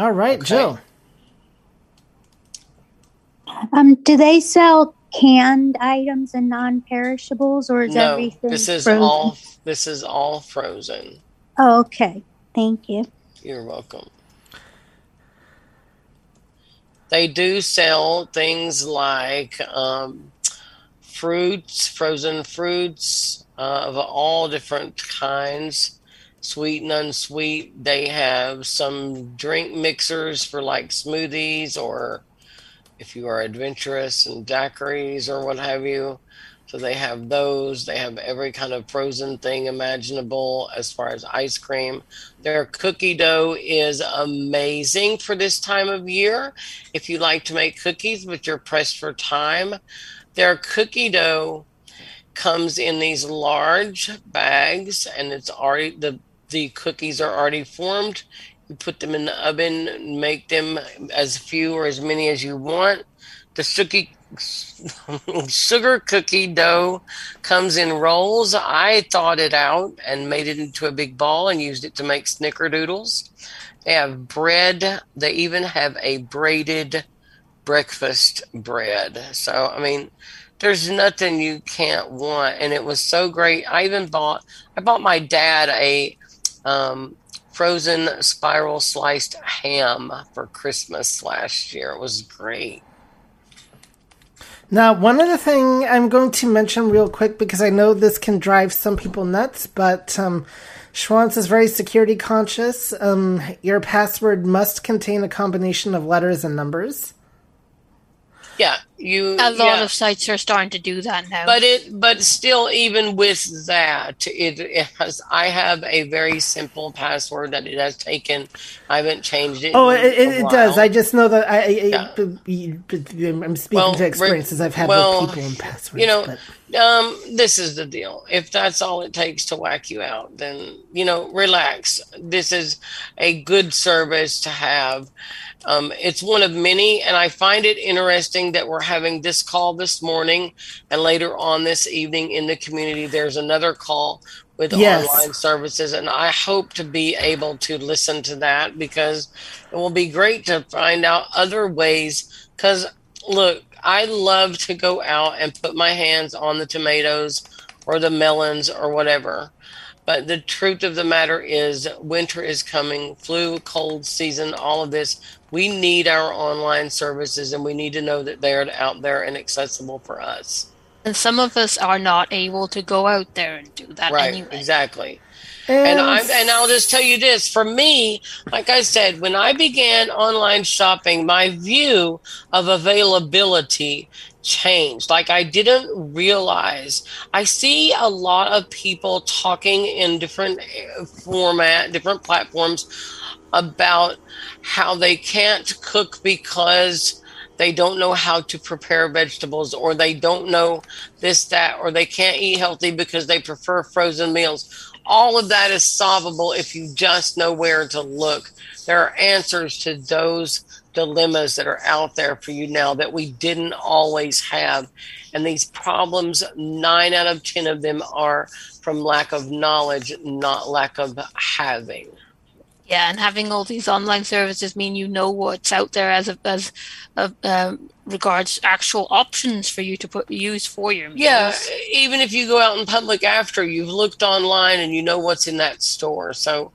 All right, Jill. Um, do they sell canned items and non-perishables, or is no, everything this is frozen? all this is all frozen. Oh, okay. Thank you. You're welcome. They do sell things like um, fruits, frozen fruits uh, of all different kinds, sweet and unsweet. They have some drink mixers for like smoothies or if you are adventurous and daiquiris or what have you. So they have those. They have every kind of frozen thing imaginable as far as ice cream. Their cookie dough is amazing for this time of year. If you like to make cookies, but you're pressed for time, their cookie dough comes in these large bags and it's already the the cookies are already formed. You put them in the oven, make them as few or as many as you want. The sugar cookie dough comes in rolls. I thought it out and made it into a big ball and used it to make snickerdoodles. They have bread. They even have a braided breakfast bread. So, I mean, there's nothing you can't want. And it was so great. I even bought, I bought my dad a um, frozen spiral sliced ham for Christmas last year. It was great. Now, one other thing I'm going to mention real quick because I know this can drive some people nuts, but um, is very security conscious. Um, your password must contain a combination of letters and numbers. Yeah, you. A lot yeah. of sites are starting to do that now. But it, but still, even with that, it, it has. I have a very simple password that it has taken. I haven't changed it. Oh, in it, it, a it does. I just know that I. I Yeah. I'm speaking Well, to experiences I've had well, with people and passwords. You know, but- um, this is the deal. If that's all it takes to whack you out, then you know, relax. This is a good service to have. Um, it's one of many, and I find it interesting that we're having this call this morning, and later on this evening in the community, there's another call with Yes. online services, and I hope to be able to listen to that because it will be great to find out other ways. Because look, I love to go out and put my hands on the tomatoes or the melons or whatever. But the truth of the matter is, winter is coming, flu, cold season, all of this. We need our online services and we need to know that they're out there and accessible for us. and some of us are not able to go out there and do that right, anyway. exactly. And And- I and I'll just tell you this: for me, like I said, when I began online shopping, my view of availability changed. Like I didn't realize. I see a lot of people talking in different eh, format, different platforms about how they can't cook because they don't know how to prepare vegetables or they don't know this that or they can't eat healthy because they prefer frozen meals all of that is solvable if you just know where to look there are answers to those dilemmas that are out there for you now that we didn't always have and these problems 9 out of 10 of them are from lack of knowledge not lack of having Yeah, and having all these online services mean you know what's out there as a, as a, um, regards actual options for you to put use for your meals. Yeah, even if you go out in public after you've looked online and you know what's in that store. So,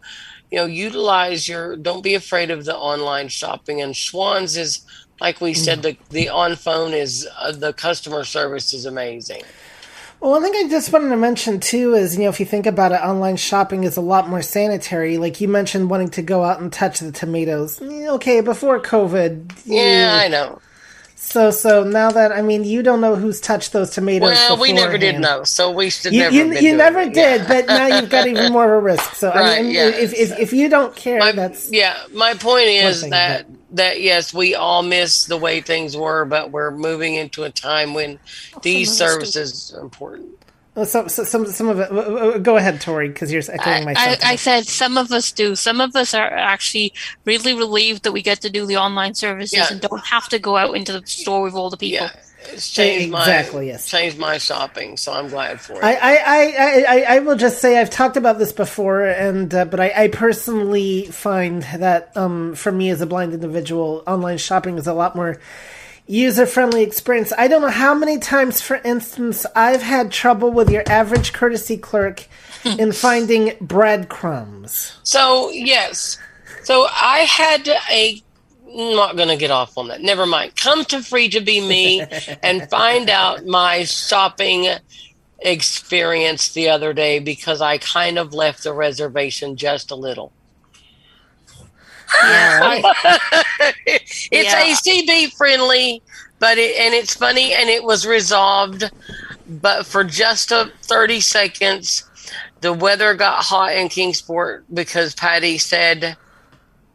you know, utilize your don't be afraid of the online shopping and Schwan's is like we said, the the on phone is uh, the customer service is amazing. Well, one thing I just wanted to mention too is, you know, if you think about it, online shopping is a lot more sanitary. Like you mentioned, wanting to go out and touch the tomatoes. Mm, Okay, before COVID. Yeah, I know. So, so now that I mean, you don't know who's touched those tomatoes. Well, we never did know, so we should You, never. you, been you doing never it. did, Yeah. but now you've got even more of a risk. So, I Right, mean, yeah. if, if if you don't care, my, that's Yeah, my point is thing, that that yes, we all miss the way things were, but we're moving into a time when these some of us do. services are important. Well, some some some some of it. w- w- Go ahead, Tori, because you're echoing my I. I said some of us do. Some of us are actually really relieved that we get to do the online services Yeah. and don't have to go out into the store with all the people. Yeah. It's changed Exactly, my yes. changed my shopping, so I'm glad for it. I, I, I, I, I will just say I've talked about this before, and uh, but I, I personally find that um, for me as a blind individual, online shopping is a lot more user friendly experience. I don't know how many times, for instance, I've had trouble with your average courtesy clerk hmm. in finding breadcrumbs. So yes, so I had a. I'm not going to get off on that. Never mind. Come to Free to Be Me and find out my shopping experience the other day because I kind of left the reservation just a little. it's Yeah. ACB friendly, but it, and it's funny and it was resolved, but for just a 30 seconds, the weather got hot in Kingsport because Patty said,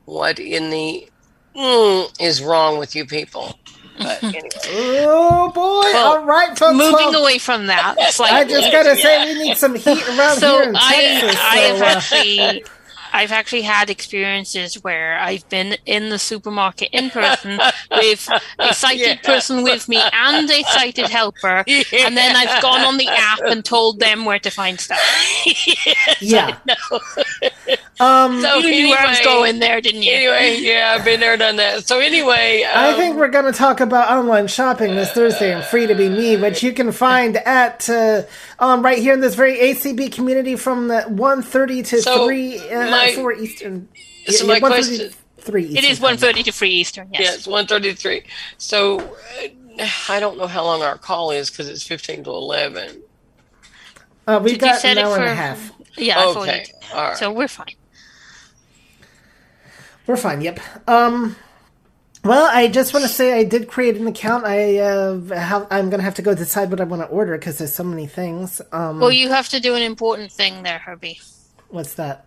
"What in the mm, is wrong with you people?" But anyway, Oh boy! Well, All right, folks. Moving well, away from that, I just gotta say we need some heat around so here in I, Texas. I've so, uh, actually, I've actually had experiences where I've been in the supermarket in person with a sighted Yeah. person with me and a sighted helper, and then I've gone on the app and told them where to find stuff. yeah. no. Um, So you knew where I was going there, didn't you? Anyway, yeah, I've been there, done that. So anyway, I um, think we're going to talk about online shopping this Thursday and Free to Be Me, which you can find at uh, um, right here in this very ACB community from the 1.30 to So, 3 uh, my- 4 Eastern. so yeah, my question- to 3 Eastern. It is one thirty to three Eastern. Yes. Yeah, it's one thirty-three. So uh, I don't know how long our call is because it's fifteen to eleven. Uh, we've Did got an it hour and a half. Yeah. I thought Okay, you did. all right. So we're fine. We're fine. Yep. Um. Well, I just want to say I did create an account. I uh, have, I'm going to have to go decide what I want to order because there's so many things. Um, Well, you have to do an important thing there, Herbie. what's that?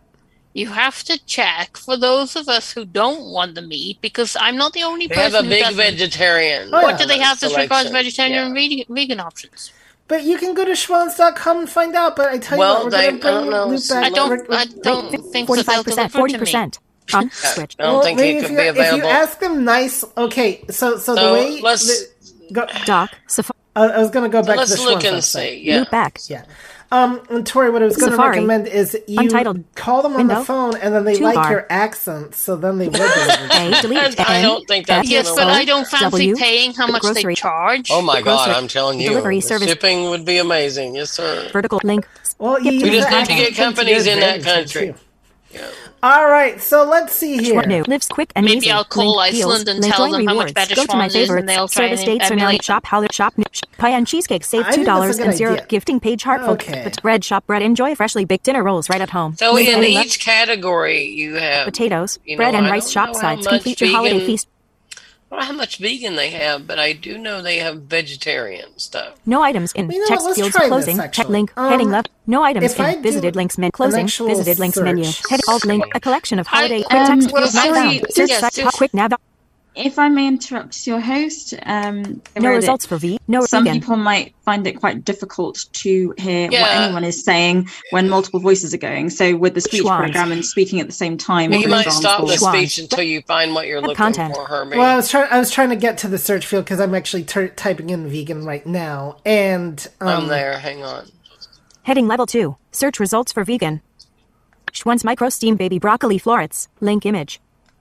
You have to check for those of us who don't want the meat, because I'm not the only They person have a who big doesn't. vegetarian. Oh, yeah. What do they have as regards vegetarian and Yeah. vegan, vegan options? But you can go to schwans.com and find out. But I tell Well, you what, we're going to I don't bring know, Luke back. I don't. I don't think that they'll 45%, deliver me. 40%. On switch. I don't Well, think maybe it if could you, be if you ask them nice, okay. So, so, the way let's- the- go, Doc, Safari. I, I was going to go back to Let's the look Schwan's and website. see. Yeah. Loop back. Yeah. Um, and Tori, what I was going to recommend is you Untitled. call them on the phone, and then they like Toolbar. your accent, so then they will deliver. A, delete. I N, don't think that's F, Yes, but I don't fancy W, paying how much they grocery. charge. Oh my God! I'm telling you, delivery the service. shipping would be amazing. Yes, sir. vertical link. Well, you We just the need to get companies in that country. too. All right, so let's see here. What new? Lives quick and Maybe easy. I'll call Link deals. Iceland and Link tell join them how much rewards. better Go to my Schwan's is, and favorites. they'll try Service dates are now. emulate Shop holiday shop new. Pie and cheesecake save two think that's a dollars and zero idea. gifting page heartful. Okay. But bread shop bread. Enjoy freshly baked dinner rolls right at home. So Link in only left- each category, you have potatoes, you know, bread and rice shop sides. Complete your holiday feast. I don't know how much vegan they have, but I do know they have vegetarian stuff. No items in. You know Text let's fields try this, closing. Check link. Um, heading left. No items in. Visited links menu. Closing. Visited links menu. search. Head alt link. A collection of holiday. I- quick text um, fields not sorry, found. Search yes, site. Quick nav. If I may interrupt your host, um, No read it. results for V. No Some vegan. people might find it quite difficult to hear what anyone is saying when multiple voices are going. So with the speech Schwans. program and speaking at the same time, you might stop the Schwans. speech until you find what you're looking content. for, Hermie. Well, I was trying. I was trying to get to the search field because I'm actually ter- typing in vegan right now, and um, I'm there. Hang on. Heading level 2. Search results for vegan. Schwan's Micro Steam Baby Broccoli Florets. Link image.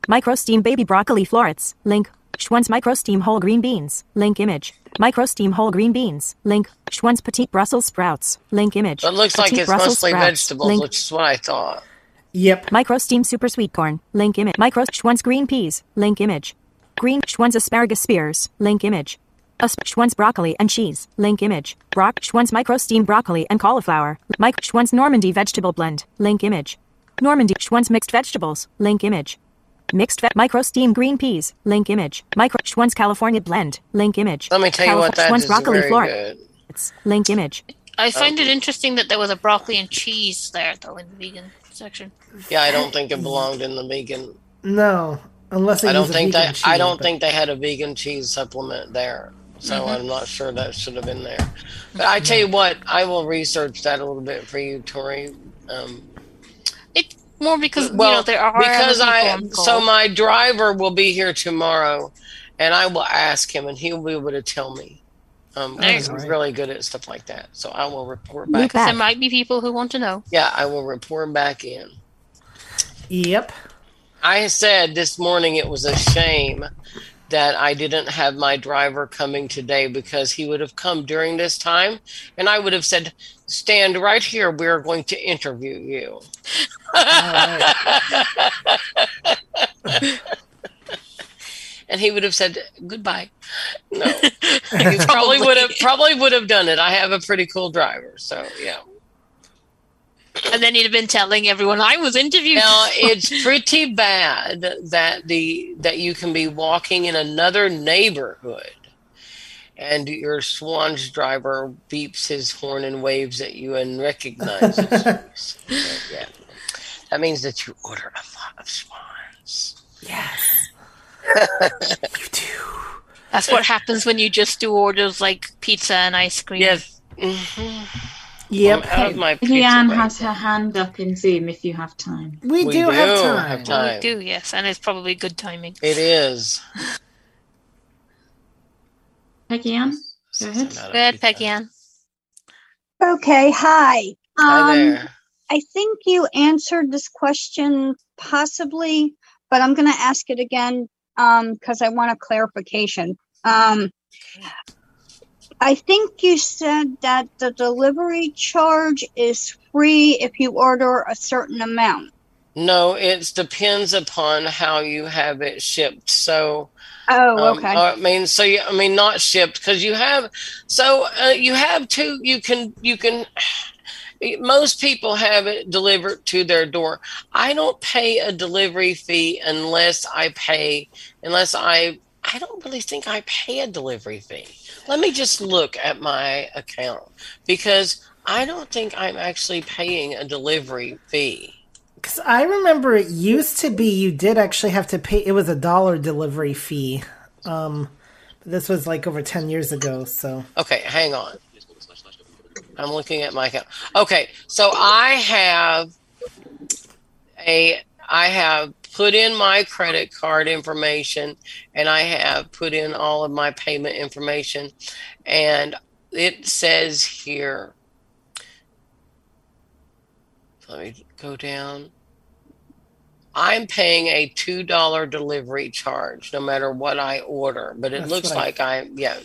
Micro Steam Baby Broccoli Florets. Link. Schwan's Micro Steam Whole Green Beans. Link image. Micro Steam Whole Green Beans. Link. Schwan's Petite Brussels Sprouts. Link image. It looks like it's Brussels mostly sprouts. vegetables, Link. which is what I thought. Yep. Micro Steam Super Sweet Corn. Link image. Micro Schwan's Green Peas. Link image. Green Schwan's asparagus spears. Link image. Asp- Schwan's broccoli and cheese. Link image. Brock Schwan's micro steamed broccoli and cauliflower. Mike Schwan's Normandy vegetable blend. Link image. Normandy Schwan's mixed vegetables. Link image. Mixed ve- micro steam green peas. Link image. Micro Schwan's California blend. Link image. Let me tell you what, that Schwan's is broccoli very florets. good. Link image. I find it interesting that there was a broccoli and cheese there, though, in the vegan section. Yeah, I don't think it belonged in the vegan. No, unless they I don't use a think vegan that cheese, I don't but- think they had a vegan cheese supplement there. So Mhm. I'm not sure that should have been there. But I tell you what, I will research that a little bit for you, Tori. Um, More because well, you know there are because other I people so my driver will be here tomorrow, and I will ask him, and he'll be able to tell me. Um, he's go. really good at stuff like that. So I will report back. Because there might be people who want to know. Yeah, I will report back in. Yep. I said this morning it was a shame that I didn't have my driver coming today because he would have come during this time and I would have said, Stand right here. We're going to interview you. and he would have said goodbye. No, he probably would have probably would have done it. I have a pretty cool driver, so yeah. And then he'd have been telling everyone I was interviewed. Now it's pretty bad that the that you can be walking in another neighborhood and your Swans driver beeps his horn and waves at you and recognizes you. So, yeah. That means that you order a lot of swans. Yes. You do. That's what happens when you just do orders like pizza and ice cream. Yes. Mm-hmm. Yep. I'm out of my pizza Leanne has her hand up in Zoom if you have time. We, We do, have time. have time. We do, yes, and it's probably good timing. It is. Peggy Ann, go ahead. Go ahead, Peggy Ann. Okay, hi. Hi Um, there. I think you answered this question possibly, but I'm going to ask it again because I want a clarification. Um, I think you said that the delivery charge is free if you order a certain amount. No, it depends upon how you have it shipped. So, Oh, um, okay. I mean, so you, I mean, not shipped because you have, so uh, you have two. You can, you can. Most people have it delivered to their door. I don't pay a delivery fee unless I pay, unless I. I don't really think I pay a delivery fee. Let me just look at my account because I don't think I'm actually paying a delivery fee. Because I remember it used to be you did actually have to pay. It was a dollar delivery fee. Um, this was like over ten years ago. So Okay, hang on. I'm looking at my account. Okay, so I have a I have put in my credit card information and I have put in all of my payment information and it says here let me go down I'm paying a two dollar delivery charge no matter what I order, but it That's looks what I- like I yeah.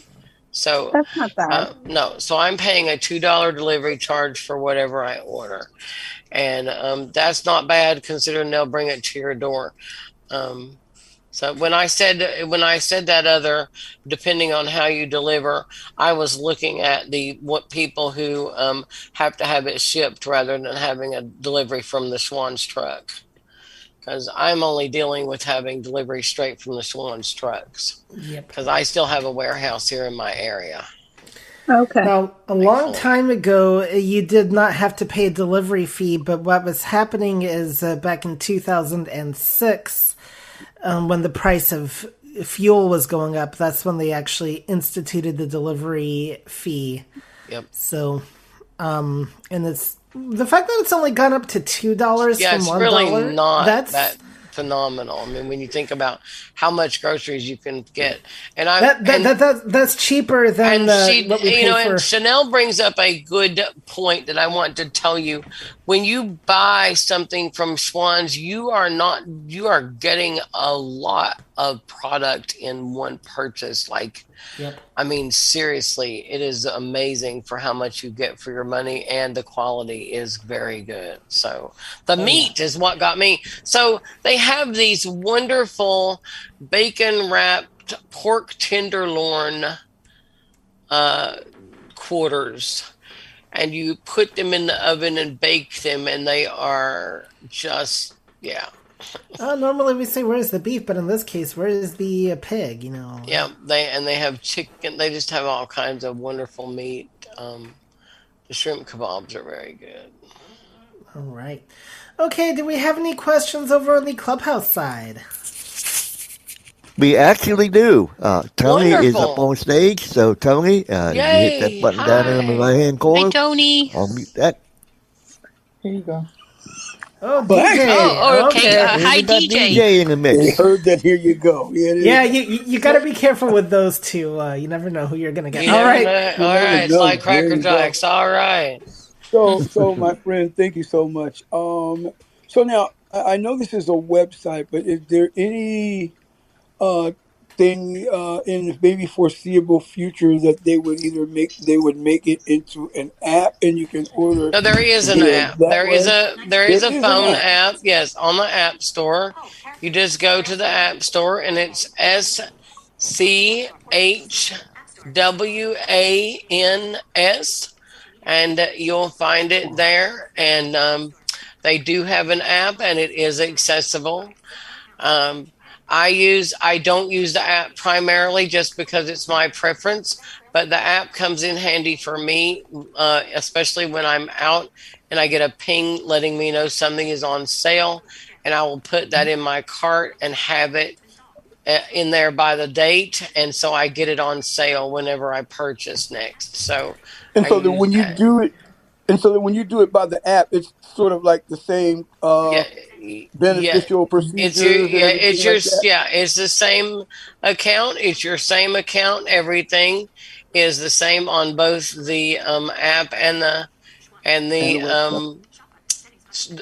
So That's not bad. uh, no, so I'm paying a two dollar delivery charge for whatever I order, and um, that's not bad considering they'll bring it to your door. Um, so when I said when I said that other, depending on how you deliver, I was looking at the what people who um, have to have it shipped rather than having a delivery from the Swan's truck, because I'm only dealing with having delivery straight from the Swan's trucks. Yep. Because I still have a warehouse here in my area. Okay. Now, a long time ago, you did not have to pay a delivery fee, but what was happening is uh, back in 2006, um, when the price of fuel was going up, that's when they actually instituted the delivery fee. Yep. So, um, and it's the fact that it's only gone up to two dollars Yeah, from it's one really not That's that phenomenal. I mean, when you think about how much groceries you can get, and I that, that, and, that, that that's cheaper than uh, she, what we you pay know, for. and Chanel brings up a good point that I want to tell you. When you buy something from Schwan's, you are not you are getting a lot of product in one purchase. Like, Yep. I mean, seriously, it is amazing for how much you get for your money, and the quality is very good. So, the meat is what got me. So, they have these wonderful bacon wrapped pork tenderloin uh, quarters, and you put them in the oven and bake them, and they are just, yeah. Uh, normally we say where's the beef, but in this case, where is the uh, pig? You know. Yeah, they and they have chicken. They just have all kinds of wonderful meat. Um, the shrimp kebabs are very good. All right. Okay. Do we have any questions over on the clubhouse side? We actually do. Uh, Tony is up on stage, so Tony, uh, you hit that Yay. button down in the right hand corner. Hi, Tony. I'll mute that. Here you go. Oh, But- DJ. Oh, okay. Uh, hi, DJ. DJ in the mix. You heard that. Here you go. Yeah. Yeah, you you, you got to be careful with those two. Uh, you never know who you're gonna get. You All never right. know. all right, it's know. like Cracker. Jacks. All right. So, so my friend, thank you so much. Um, so now I I know this is a website, but is there any uh thing uh in the maybe foreseeable future that they would either make they would make it into an app and you can order? No, there is an app. There is a there is a is phone app. app. Yes, on the App Store. You just go to the App Store and it's S C H W A N S, and you'll find it there. And um, they do have an app, and it is accessible. Um, I use I don't use the app primarily just because it's my preference, but the app comes in handy for me, uh, especially when I'm out and I get a ping letting me know something is on sale, and I will put that in my cart and have it uh, in there by the date, and so I get it on sale whenever I purchase next. So, And so that when you do it, and so that when you do it by the app, it's sort of like the same uh, beneficial procedures. It's your yeah, it's your like yeah, it's the same account. It's your same account. Everything is the same on both the um, app and the and the And the um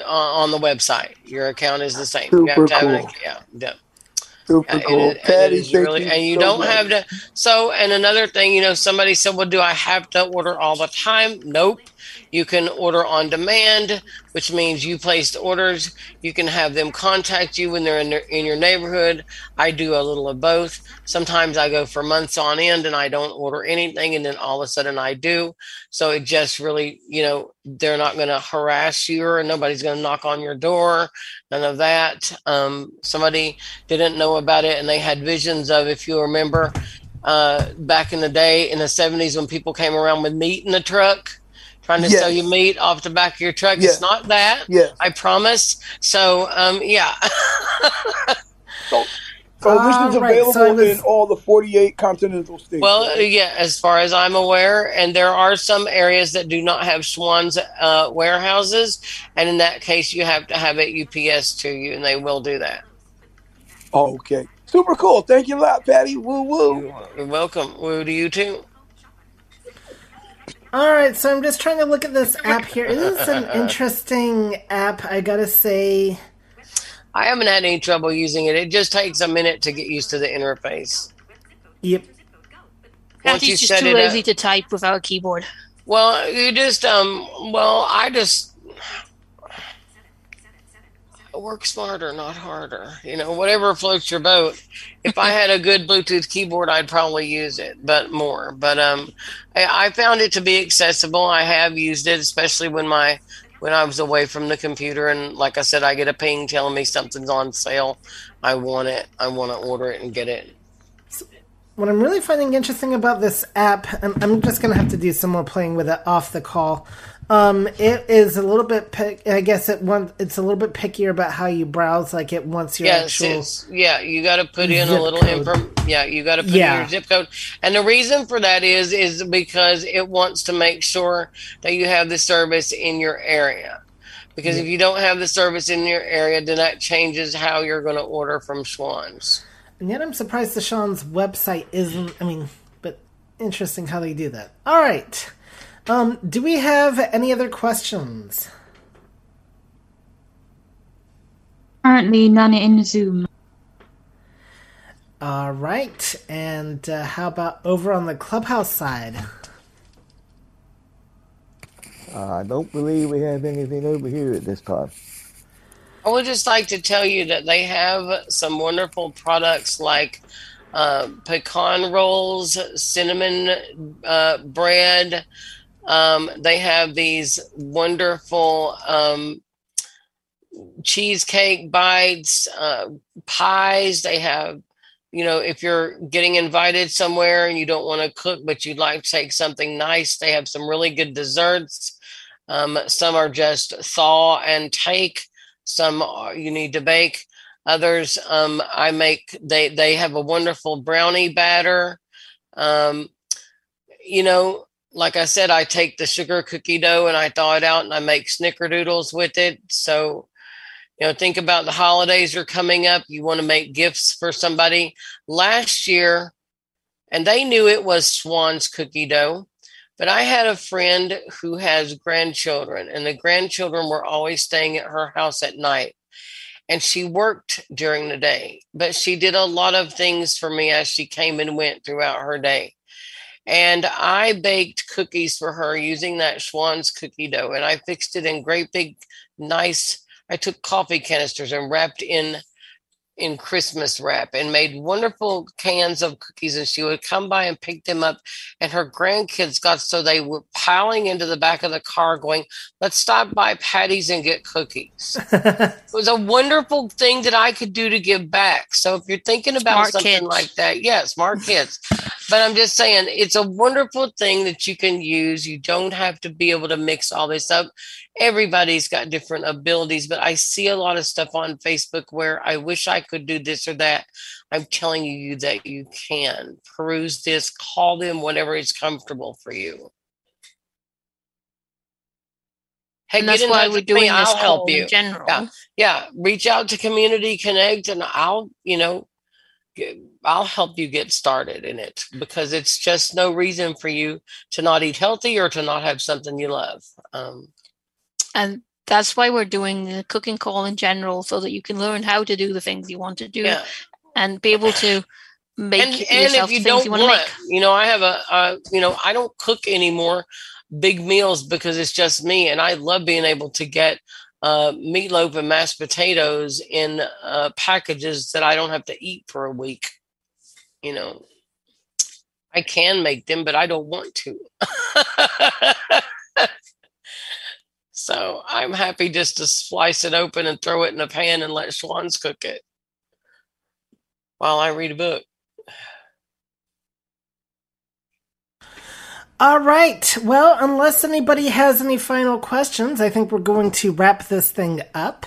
on the website. Your account is the same. you Super to have an cool. account. Yeah, yeah. Super Yeah, cool. and it, Patty, really, you and you so don't much. have to. So, and another thing, you know, somebody said, "Well, do I have to order all the time?" Nope. You can order on demand, which means you placed orders. You can have them contact you when they're in, their, in your neighborhood. I do a little of both. Sometimes I go for months on end and I don't order anything, and then all of a sudden I do. So it just really, you know, they're not going to harass you or nobody's going to knock on your door. None of that. Um, somebody didn't know about it and they had visions of, if you remember, uh, back in the day in the 70s when people came around with meat in the truck trying to sell you meat off the back of your truck. Yes. It's not that. Yes. I promise. So, um, yeah. So this All is right, available so was- in all the 48 continental states. Well, right? yeah, as far as I'm aware, and there are some areas that do not have Swan's uh, warehouses, and in that case, you have to have it UPS to you, and they will do that. Okay. Super cool. Thank you a lot, Patty. Woo woo. You're welcome. Woo to you too. All right, so I'm just trying to look at this app here. It is an interesting app, I gotta say. I haven't had any trouble using it. It just takes a minute to get used to the interface. Yep. Once you Patty's just set too it lazy up- to type without a keyboard. Well, you just um. Well, I just work smarter, not harder. You know, whatever floats your boat. If I had a good Bluetooth keyboard, I'd probably use it, but more. But um, I, I found it to be accessible. I have used it, especially when my when I was away from the computer, and like I said, I get a ping telling me something's on sale. I want it. I want to order it and get it. What I'm really finding interesting about this app, and I'm just gonna have to do some more playing with it off the call. Um, it is a little bit, pick, I guess it want, it's a little bit pickier about how you browse. Like it wants your Yes, actual. yeah, you got to put in a little info. Yeah, you got to put Yeah. in your zip code. And the reason for that is is because it wants to make sure that you have the service in your area. Because if you don't have the service in your area, then that changes how you're going to order from Schwan's. And yet I'm surprised the Schwan's website isn't. I mean, but interesting how they do that. All right. Um, do we have any other questions? Currently none in Zoom. All right. And uh, how about over on the clubhouse side? Uh, I don't believe we have anything over here at this time. I would just like to tell you that they have some wonderful products like uh, pecan rolls, cinnamon uh, bread. Um, they have these wonderful um, cheesecake bites, uh, pies. They have, you know, if you're getting invited somewhere and you don't want to cook, but you'd like to take something nice, they have some really good desserts. Um, some are just thaw and take. Some are, you need to bake. Others, um, I make. They they have a wonderful brownie batter. Um, you know, like I said, I take the sugar cookie dough and I thaw it out and I make snickerdoodles with it. So, you know, think about the holidays are coming up. You want to make gifts for somebody. Last year, and they knew it was Swan's cookie dough. But I had a friend who has grandchildren, and the grandchildren were always staying at her house at night. And she worked during the day, but she did a lot of things for me as she came and went throughout her day. And I baked cookies for her using that Schwan's cookie dough, and I fixed it in great big, nice. I took coffee canisters and wrapped in in Christmas wrap and made wonderful cans of cookies. And she would come by and pick them up. And her grandkids got so they were piling into the back of the car, going, Let's stop by Patty's and get cookies. it was a wonderful thing that I could do to give back. So if you're thinking about Smart something kids. like that, yeah, smart kids. But I'm just saying, it's a wonderful thing that you can use. You don't have to be able to mix all this up everybody's got different abilities, but I see a lot of stuff on Facebook where I wish I could do this or that. I'm telling you that you can peruse this, call them whenever it's comfortable for you. Hey, And that's why we're with me. doing this I'll help call in you. general. Yeah, yeah. Reach out to Community Connect, and I'll, you know, I'll help you get started in it because it's just no reason for you to not eat healthy or to not have something you love. Um, And that's why we're doing the cooking call in general so that you can learn how to do the things you want to do Yeah. and be able to make and, and yourself if you things don't you want, want to make. you know, I have a, uh, you know, I don't cook anymore big meals because it's just me, and I love being able to get uh, meatloaf and mashed potatoes in uh, packages that I don't have to eat for a week. You know, I can make them, but I don't want to. so I'm happy just to slice it open and throw it in a pan and let Schwan's cook it while I read a book. All right. Well, unless anybody has any final questions, I think we're going to wrap this thing up.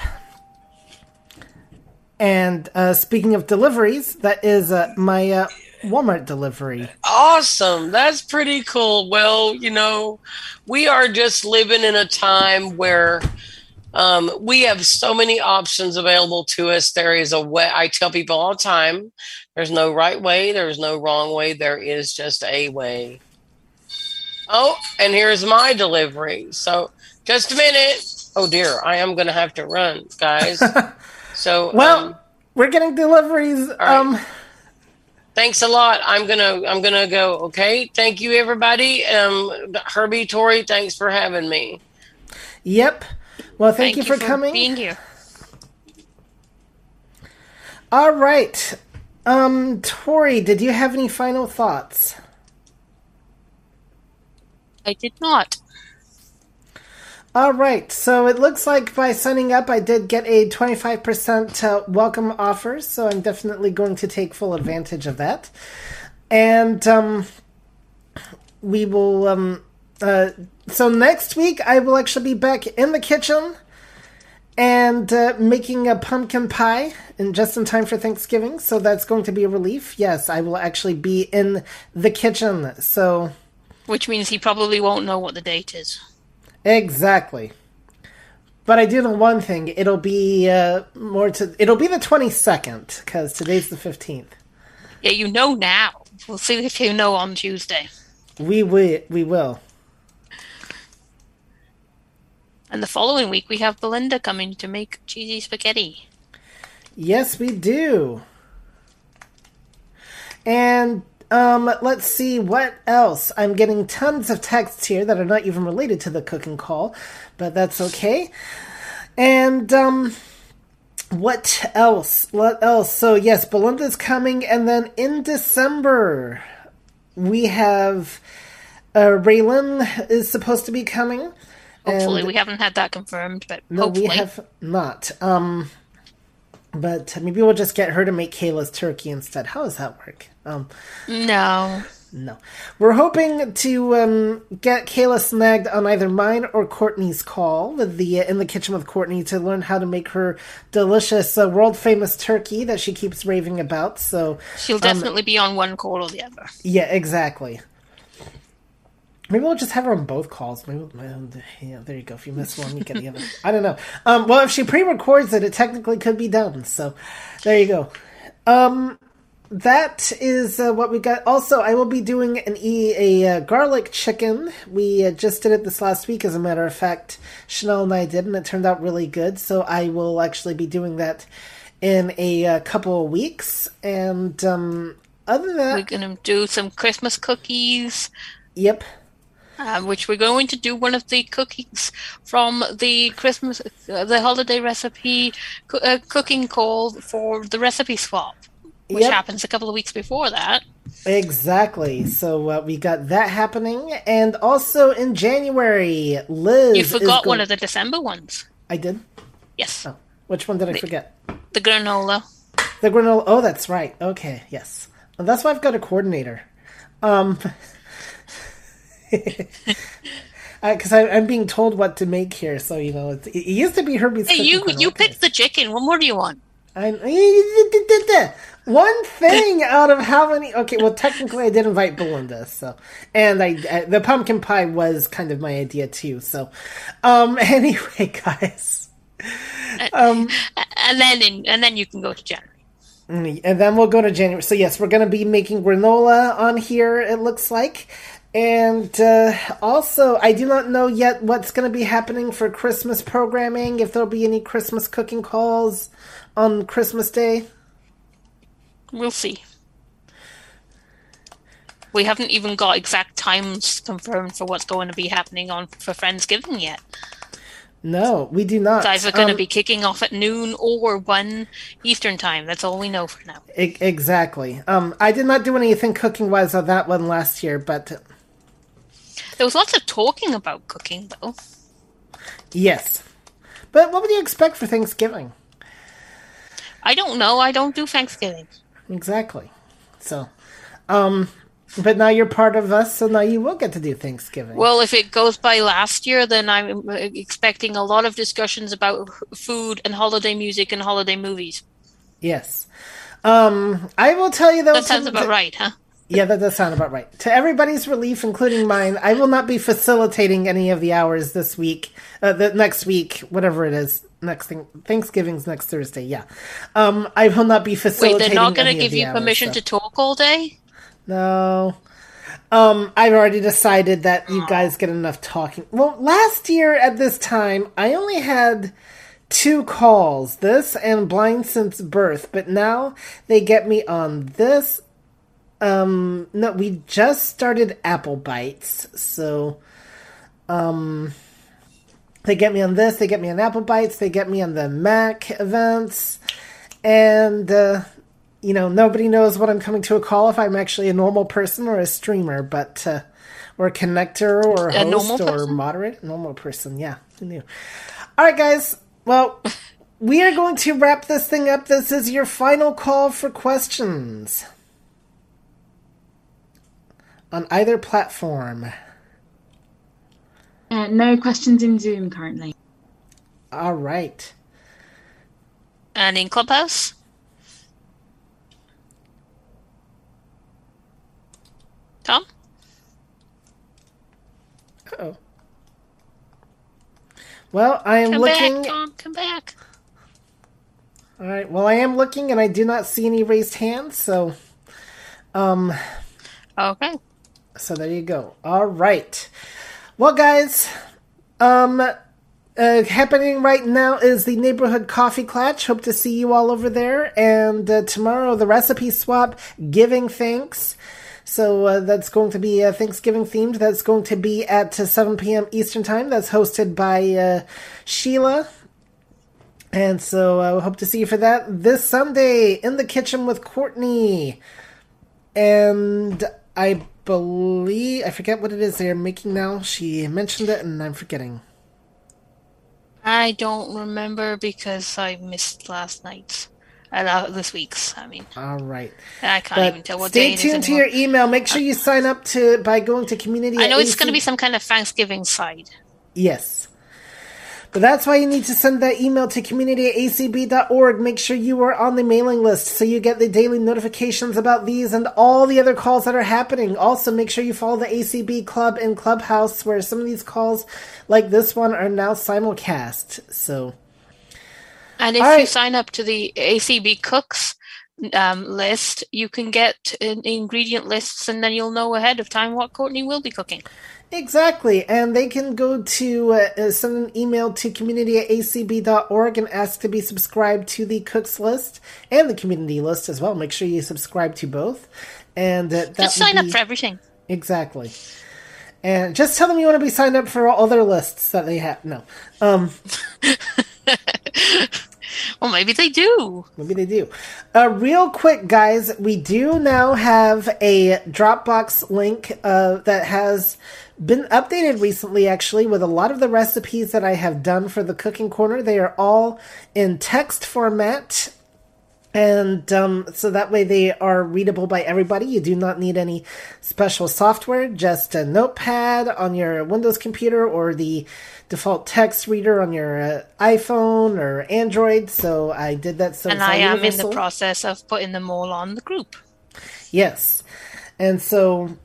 And uh, speaking of deliveries, that is uh, my uh, Walmart delivery. Awesome. That's pretty cool. Well, you know, we are just living in a time where um, we have so many options available to us. There is a way, I tell people all the time there's no right way, there's no wrong way, there is just a way. Oh, and here's my delivery. So, just a minute. Oh dear, I am going to have to run, guys. so, Well, um, we're getting deliveries. Um, thanks a lot i'm gonna i'm gonna go okay thank you everybody um herbie tori thanks for having me yep. Well, thank, you for coming. being here. All right. Um, Tori, did you have any final thoughts? I did not. All right. So it looks like by signing up, I did get a 25% uh, welcome offer. So I'm definitely going to take full advantage of that. And um, we will. Um, uh, so next week, I will actually be back in the kitchen and uh, making a pumpkin pie and just in time for Thanksgiving. So that's going to be a relief. Yes, I will actually be in the kitchen. So Which means he probably won't know what the date is. exactly. But I do know one thing. It'll be uh, more to. It'll be the twenty second because today's the fifteenth. Yeah, you know now. We'll see if you know on Tuesday. We will. We will. And the following week, we have Belinda coming to make cheesy spaghetti. Yes, we do. And um, let's see what else. I'm getting tons of texts here that are not even related to the cooking call, but that's okay. And um, what else? What else? So yes, Belinda's coming, and then in December we have uh, Raylan is supposed to be coming. Hopefully, and- we haven't had that confirmed, but no, hopefully. we have not. Um, but maybe we'll just get her to make Kayla's turkey instead. How does that work? Um, No. no, we're hoping to um, get Kayla snagged on either mine or Courtney's call with the uh, in the kitchen with Courtney to learn how to make her delicious uh, world famous turkey that she keeps raving about. So She'll um, definitely be on one call or the other. yeah, exactly. Maybe we'll just have her on both calls. Maybe, yeah, there you go. If you miss one, you get the other. I don't know. Um, well, if she pre-records it, it technically could be done. So, there you go. Um, that is uh, what we got. Also, I will be doing an e a uh, garlic chicken. We uh, just did it this last week, as a matter of fact. Chanel and I did, and it turned out really good. So I will actually be doing that in a uh, couple of weeks. And um, other than that, We're going to do some Christmas cookies. Yep. Uh, which we're going to do one of the cookies from the Christmas, uh, the holiday recipe co- uh, cooking call for the recipe swap, which Yep. happens a couple of weeks before that. Exactly. So uh, we got that happening, and also in January, Liz. You forgot go- one of the December ones. I did. Yes. Oh, which one did I The- forget? The granola. The granola. Oh, that's right. Okay. Yes. Well, that's why I've got a coordinator. Um. Because I I'm being told what to make here, so you know it's, it used to be Herbie's. Hey, you you picked the chicken. What more do you want? I one thing out of how many? Okay, well, technically, I did invite Belinda, so and I, I the pumpkin pie was kind of my idea too. So, um, anyway, guys, um, and then in, and then you can go to January. Mm, and then we'll go to January. So yes, we're going to be making granola on here. It looks like. And uh, also, I do not know yet what's going to be happening for Christmas programming. If there'll be any Christmas cooking calls on Christmas Day. We'll see. We haven't even got exact times confirmed for what's going to be happening on for Friendsgiving yet. No, we do not. It's either going to Um, be kicking off at noon or one Eastern time. That's all we know for now. E- exactly. Um, I did not do anything cooking wise on that one last year, but There was lots of talking about cooking, though. yes. But what would you expect for Thanksgiving? I don't know. I don't do Thanksgiving. Exactly. So, um, but now you're part of us, so now you will get to do Thanksgiving. Well, if it goes by last year, then I'm expecting a lot of discussions about food and holiday music and holiday movies. yes. Um, I will tell you though. That sounds about right, huh? Yeah, that does sound about right. To everybody's relief, including mine, I will not be facilitating any of the hours this week. Uh, the next week, whatever it is, next thing, Thanksgiving's next Thursday. Yeah, um, I will not be facilitating. Wait, they're not going to give you hours, permission so- to talk all day? No. Um, I've already decided that you guys get enough talking. Well, last year at this time, I only had two calls, this and Blind Since Birth, but now they get me on this. Um, no, we just started Apple Bites, so, um, they get me on this, they get me on Apple Bites, they get me on the Mac events, and, uh, you know, nobody knows what I'm coming to a call if I'm actually a normal person or a streamer, but uh, or a connector or a, host or moderate, normal person. Yeah, who knew? All right, guys. Well, we are going to wrap this thing up. This is your final call for questions on either platform. Uh, no questions in Zoom currently. All right. And in Clubhouse? Tom? Oh. Well, I am Come looking. back, Tom. Come back. All right. Well, I am looking, and I do not see any raised hands. So, um, Okay. So there you go. All right. Well, guys, um, uh, happening right now is the neighborhood coffee clutch. Hope to see you all over there. And uh, tomorrow, the recipe swap, giving thanks. So uh, that's going to be uh, Thanksgiving themed. That's going to be at uh, 7 p.m. Eastern Time. That's hosted by uh, Sheila. And so I hope to see you for that this Sunday in the kitchen with Courtney. And I believe, I forget what it is they're making now. She mentioned it and I'm forgetting. I don't remember because I missed last night's. Uh, this week's, I mean. All right. I can't But even tell what stay day it is tuned to your email. Make sure you sign up to by going to community. I know it's going to be some kind of Thanksgiving side. Yes. But that's why you need to send that email to community at acb.org. Make sure you are on the mailing list so you get the daily notifications about these and all the other calls that are happening. Also, make sure you follow the ACB Club and Clubhouse where some of these calls, like this one, are now simulcast. So, And if All you sign up to the ACB Cooks um, list, you can get in- ingredient lists and then you'll know ahead of time what Courtney will be cooking. Exactly, and they can go to uh, uh, send an email to community at acb.org and ask to be subscribed to the cooks list and the community list as well. Make sure you subscribe to both, and uh, that Just sign up for everything. exactly. And just tell them you want to be signed up for all other lists that they have. No, um, Well, maybe they do. Maybe they do. Uh, real quick, guys, we do now have a Dropbox link uh, that has been updated recently, actually, with a lot of the recipes that I have done for the Cooking Corner. They are all in text format. And um, so that way they are readable by everybody. You do not need any special software, just a notepad on your Windows computer or the default text reader on your uh, iPhone or Android. So I did that. So and I am in the process of putting them all on the group. Yes. And so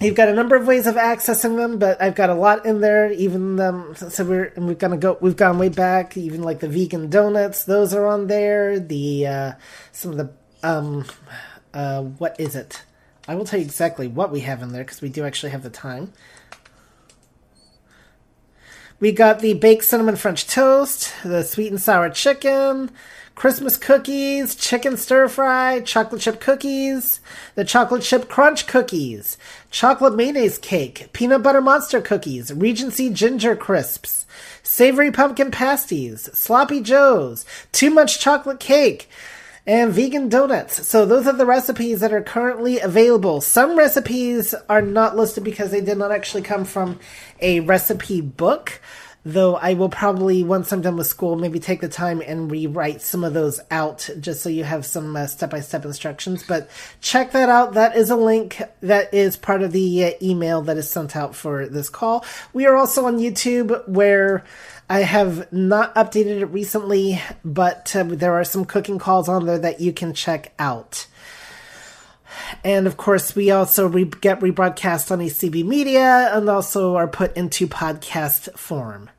you've got a number of ways of accessing them, but I've got a lot in there. Even um, so, we're and we've gonna go. We've gone way back. Even like the vegan donuts, those are on there. The uh, some of the um, uh, what is it? I will tell you exactly what we have in there because we do actually have the time. We got the baked cinnamon French toast, the sweet and sour chicken, Christmas cookies, chicken stir fry, chocolate chip cookies, the chocolate chip crunch cookies, chocolate mayonnaise cake, peanut butter monster cookies, Regency ginger crisps, savory pumpkin pasties, sloppy joes, too much chocolate cake, and vegan donuts. So those are the recipes that are currently available. Some recipes are not listed because they did not actually come from a recipe book. Though I will probably, once I'm done with school, maybe take the time and rewrite some of those out just so you have some step by step instructions. But check that out. That is a link that is part of the uh, email that is sent out for this call. We are also on YouTube where I have not updated it recently, but uh, there are some cooking calls on there that you can check out. And of course, we also re- get rebroadcast on ACB Media and also are put into podcast form.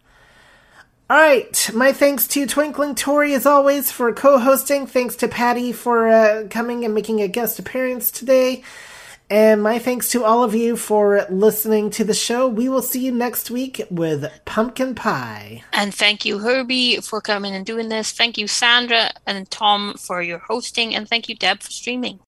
All right, my thanks to Twinkling Tori as always for co-hosting. Thanks to Patty for uh, coming and making a guest appearance today. And my thanks to all of you for listening to the show. We will see you next week with pumpkin pie. And thank you, Herbie, for coming and doing this. Thank you, Sandra and Tom, for your hosting. And thank you, Deb, for streaming.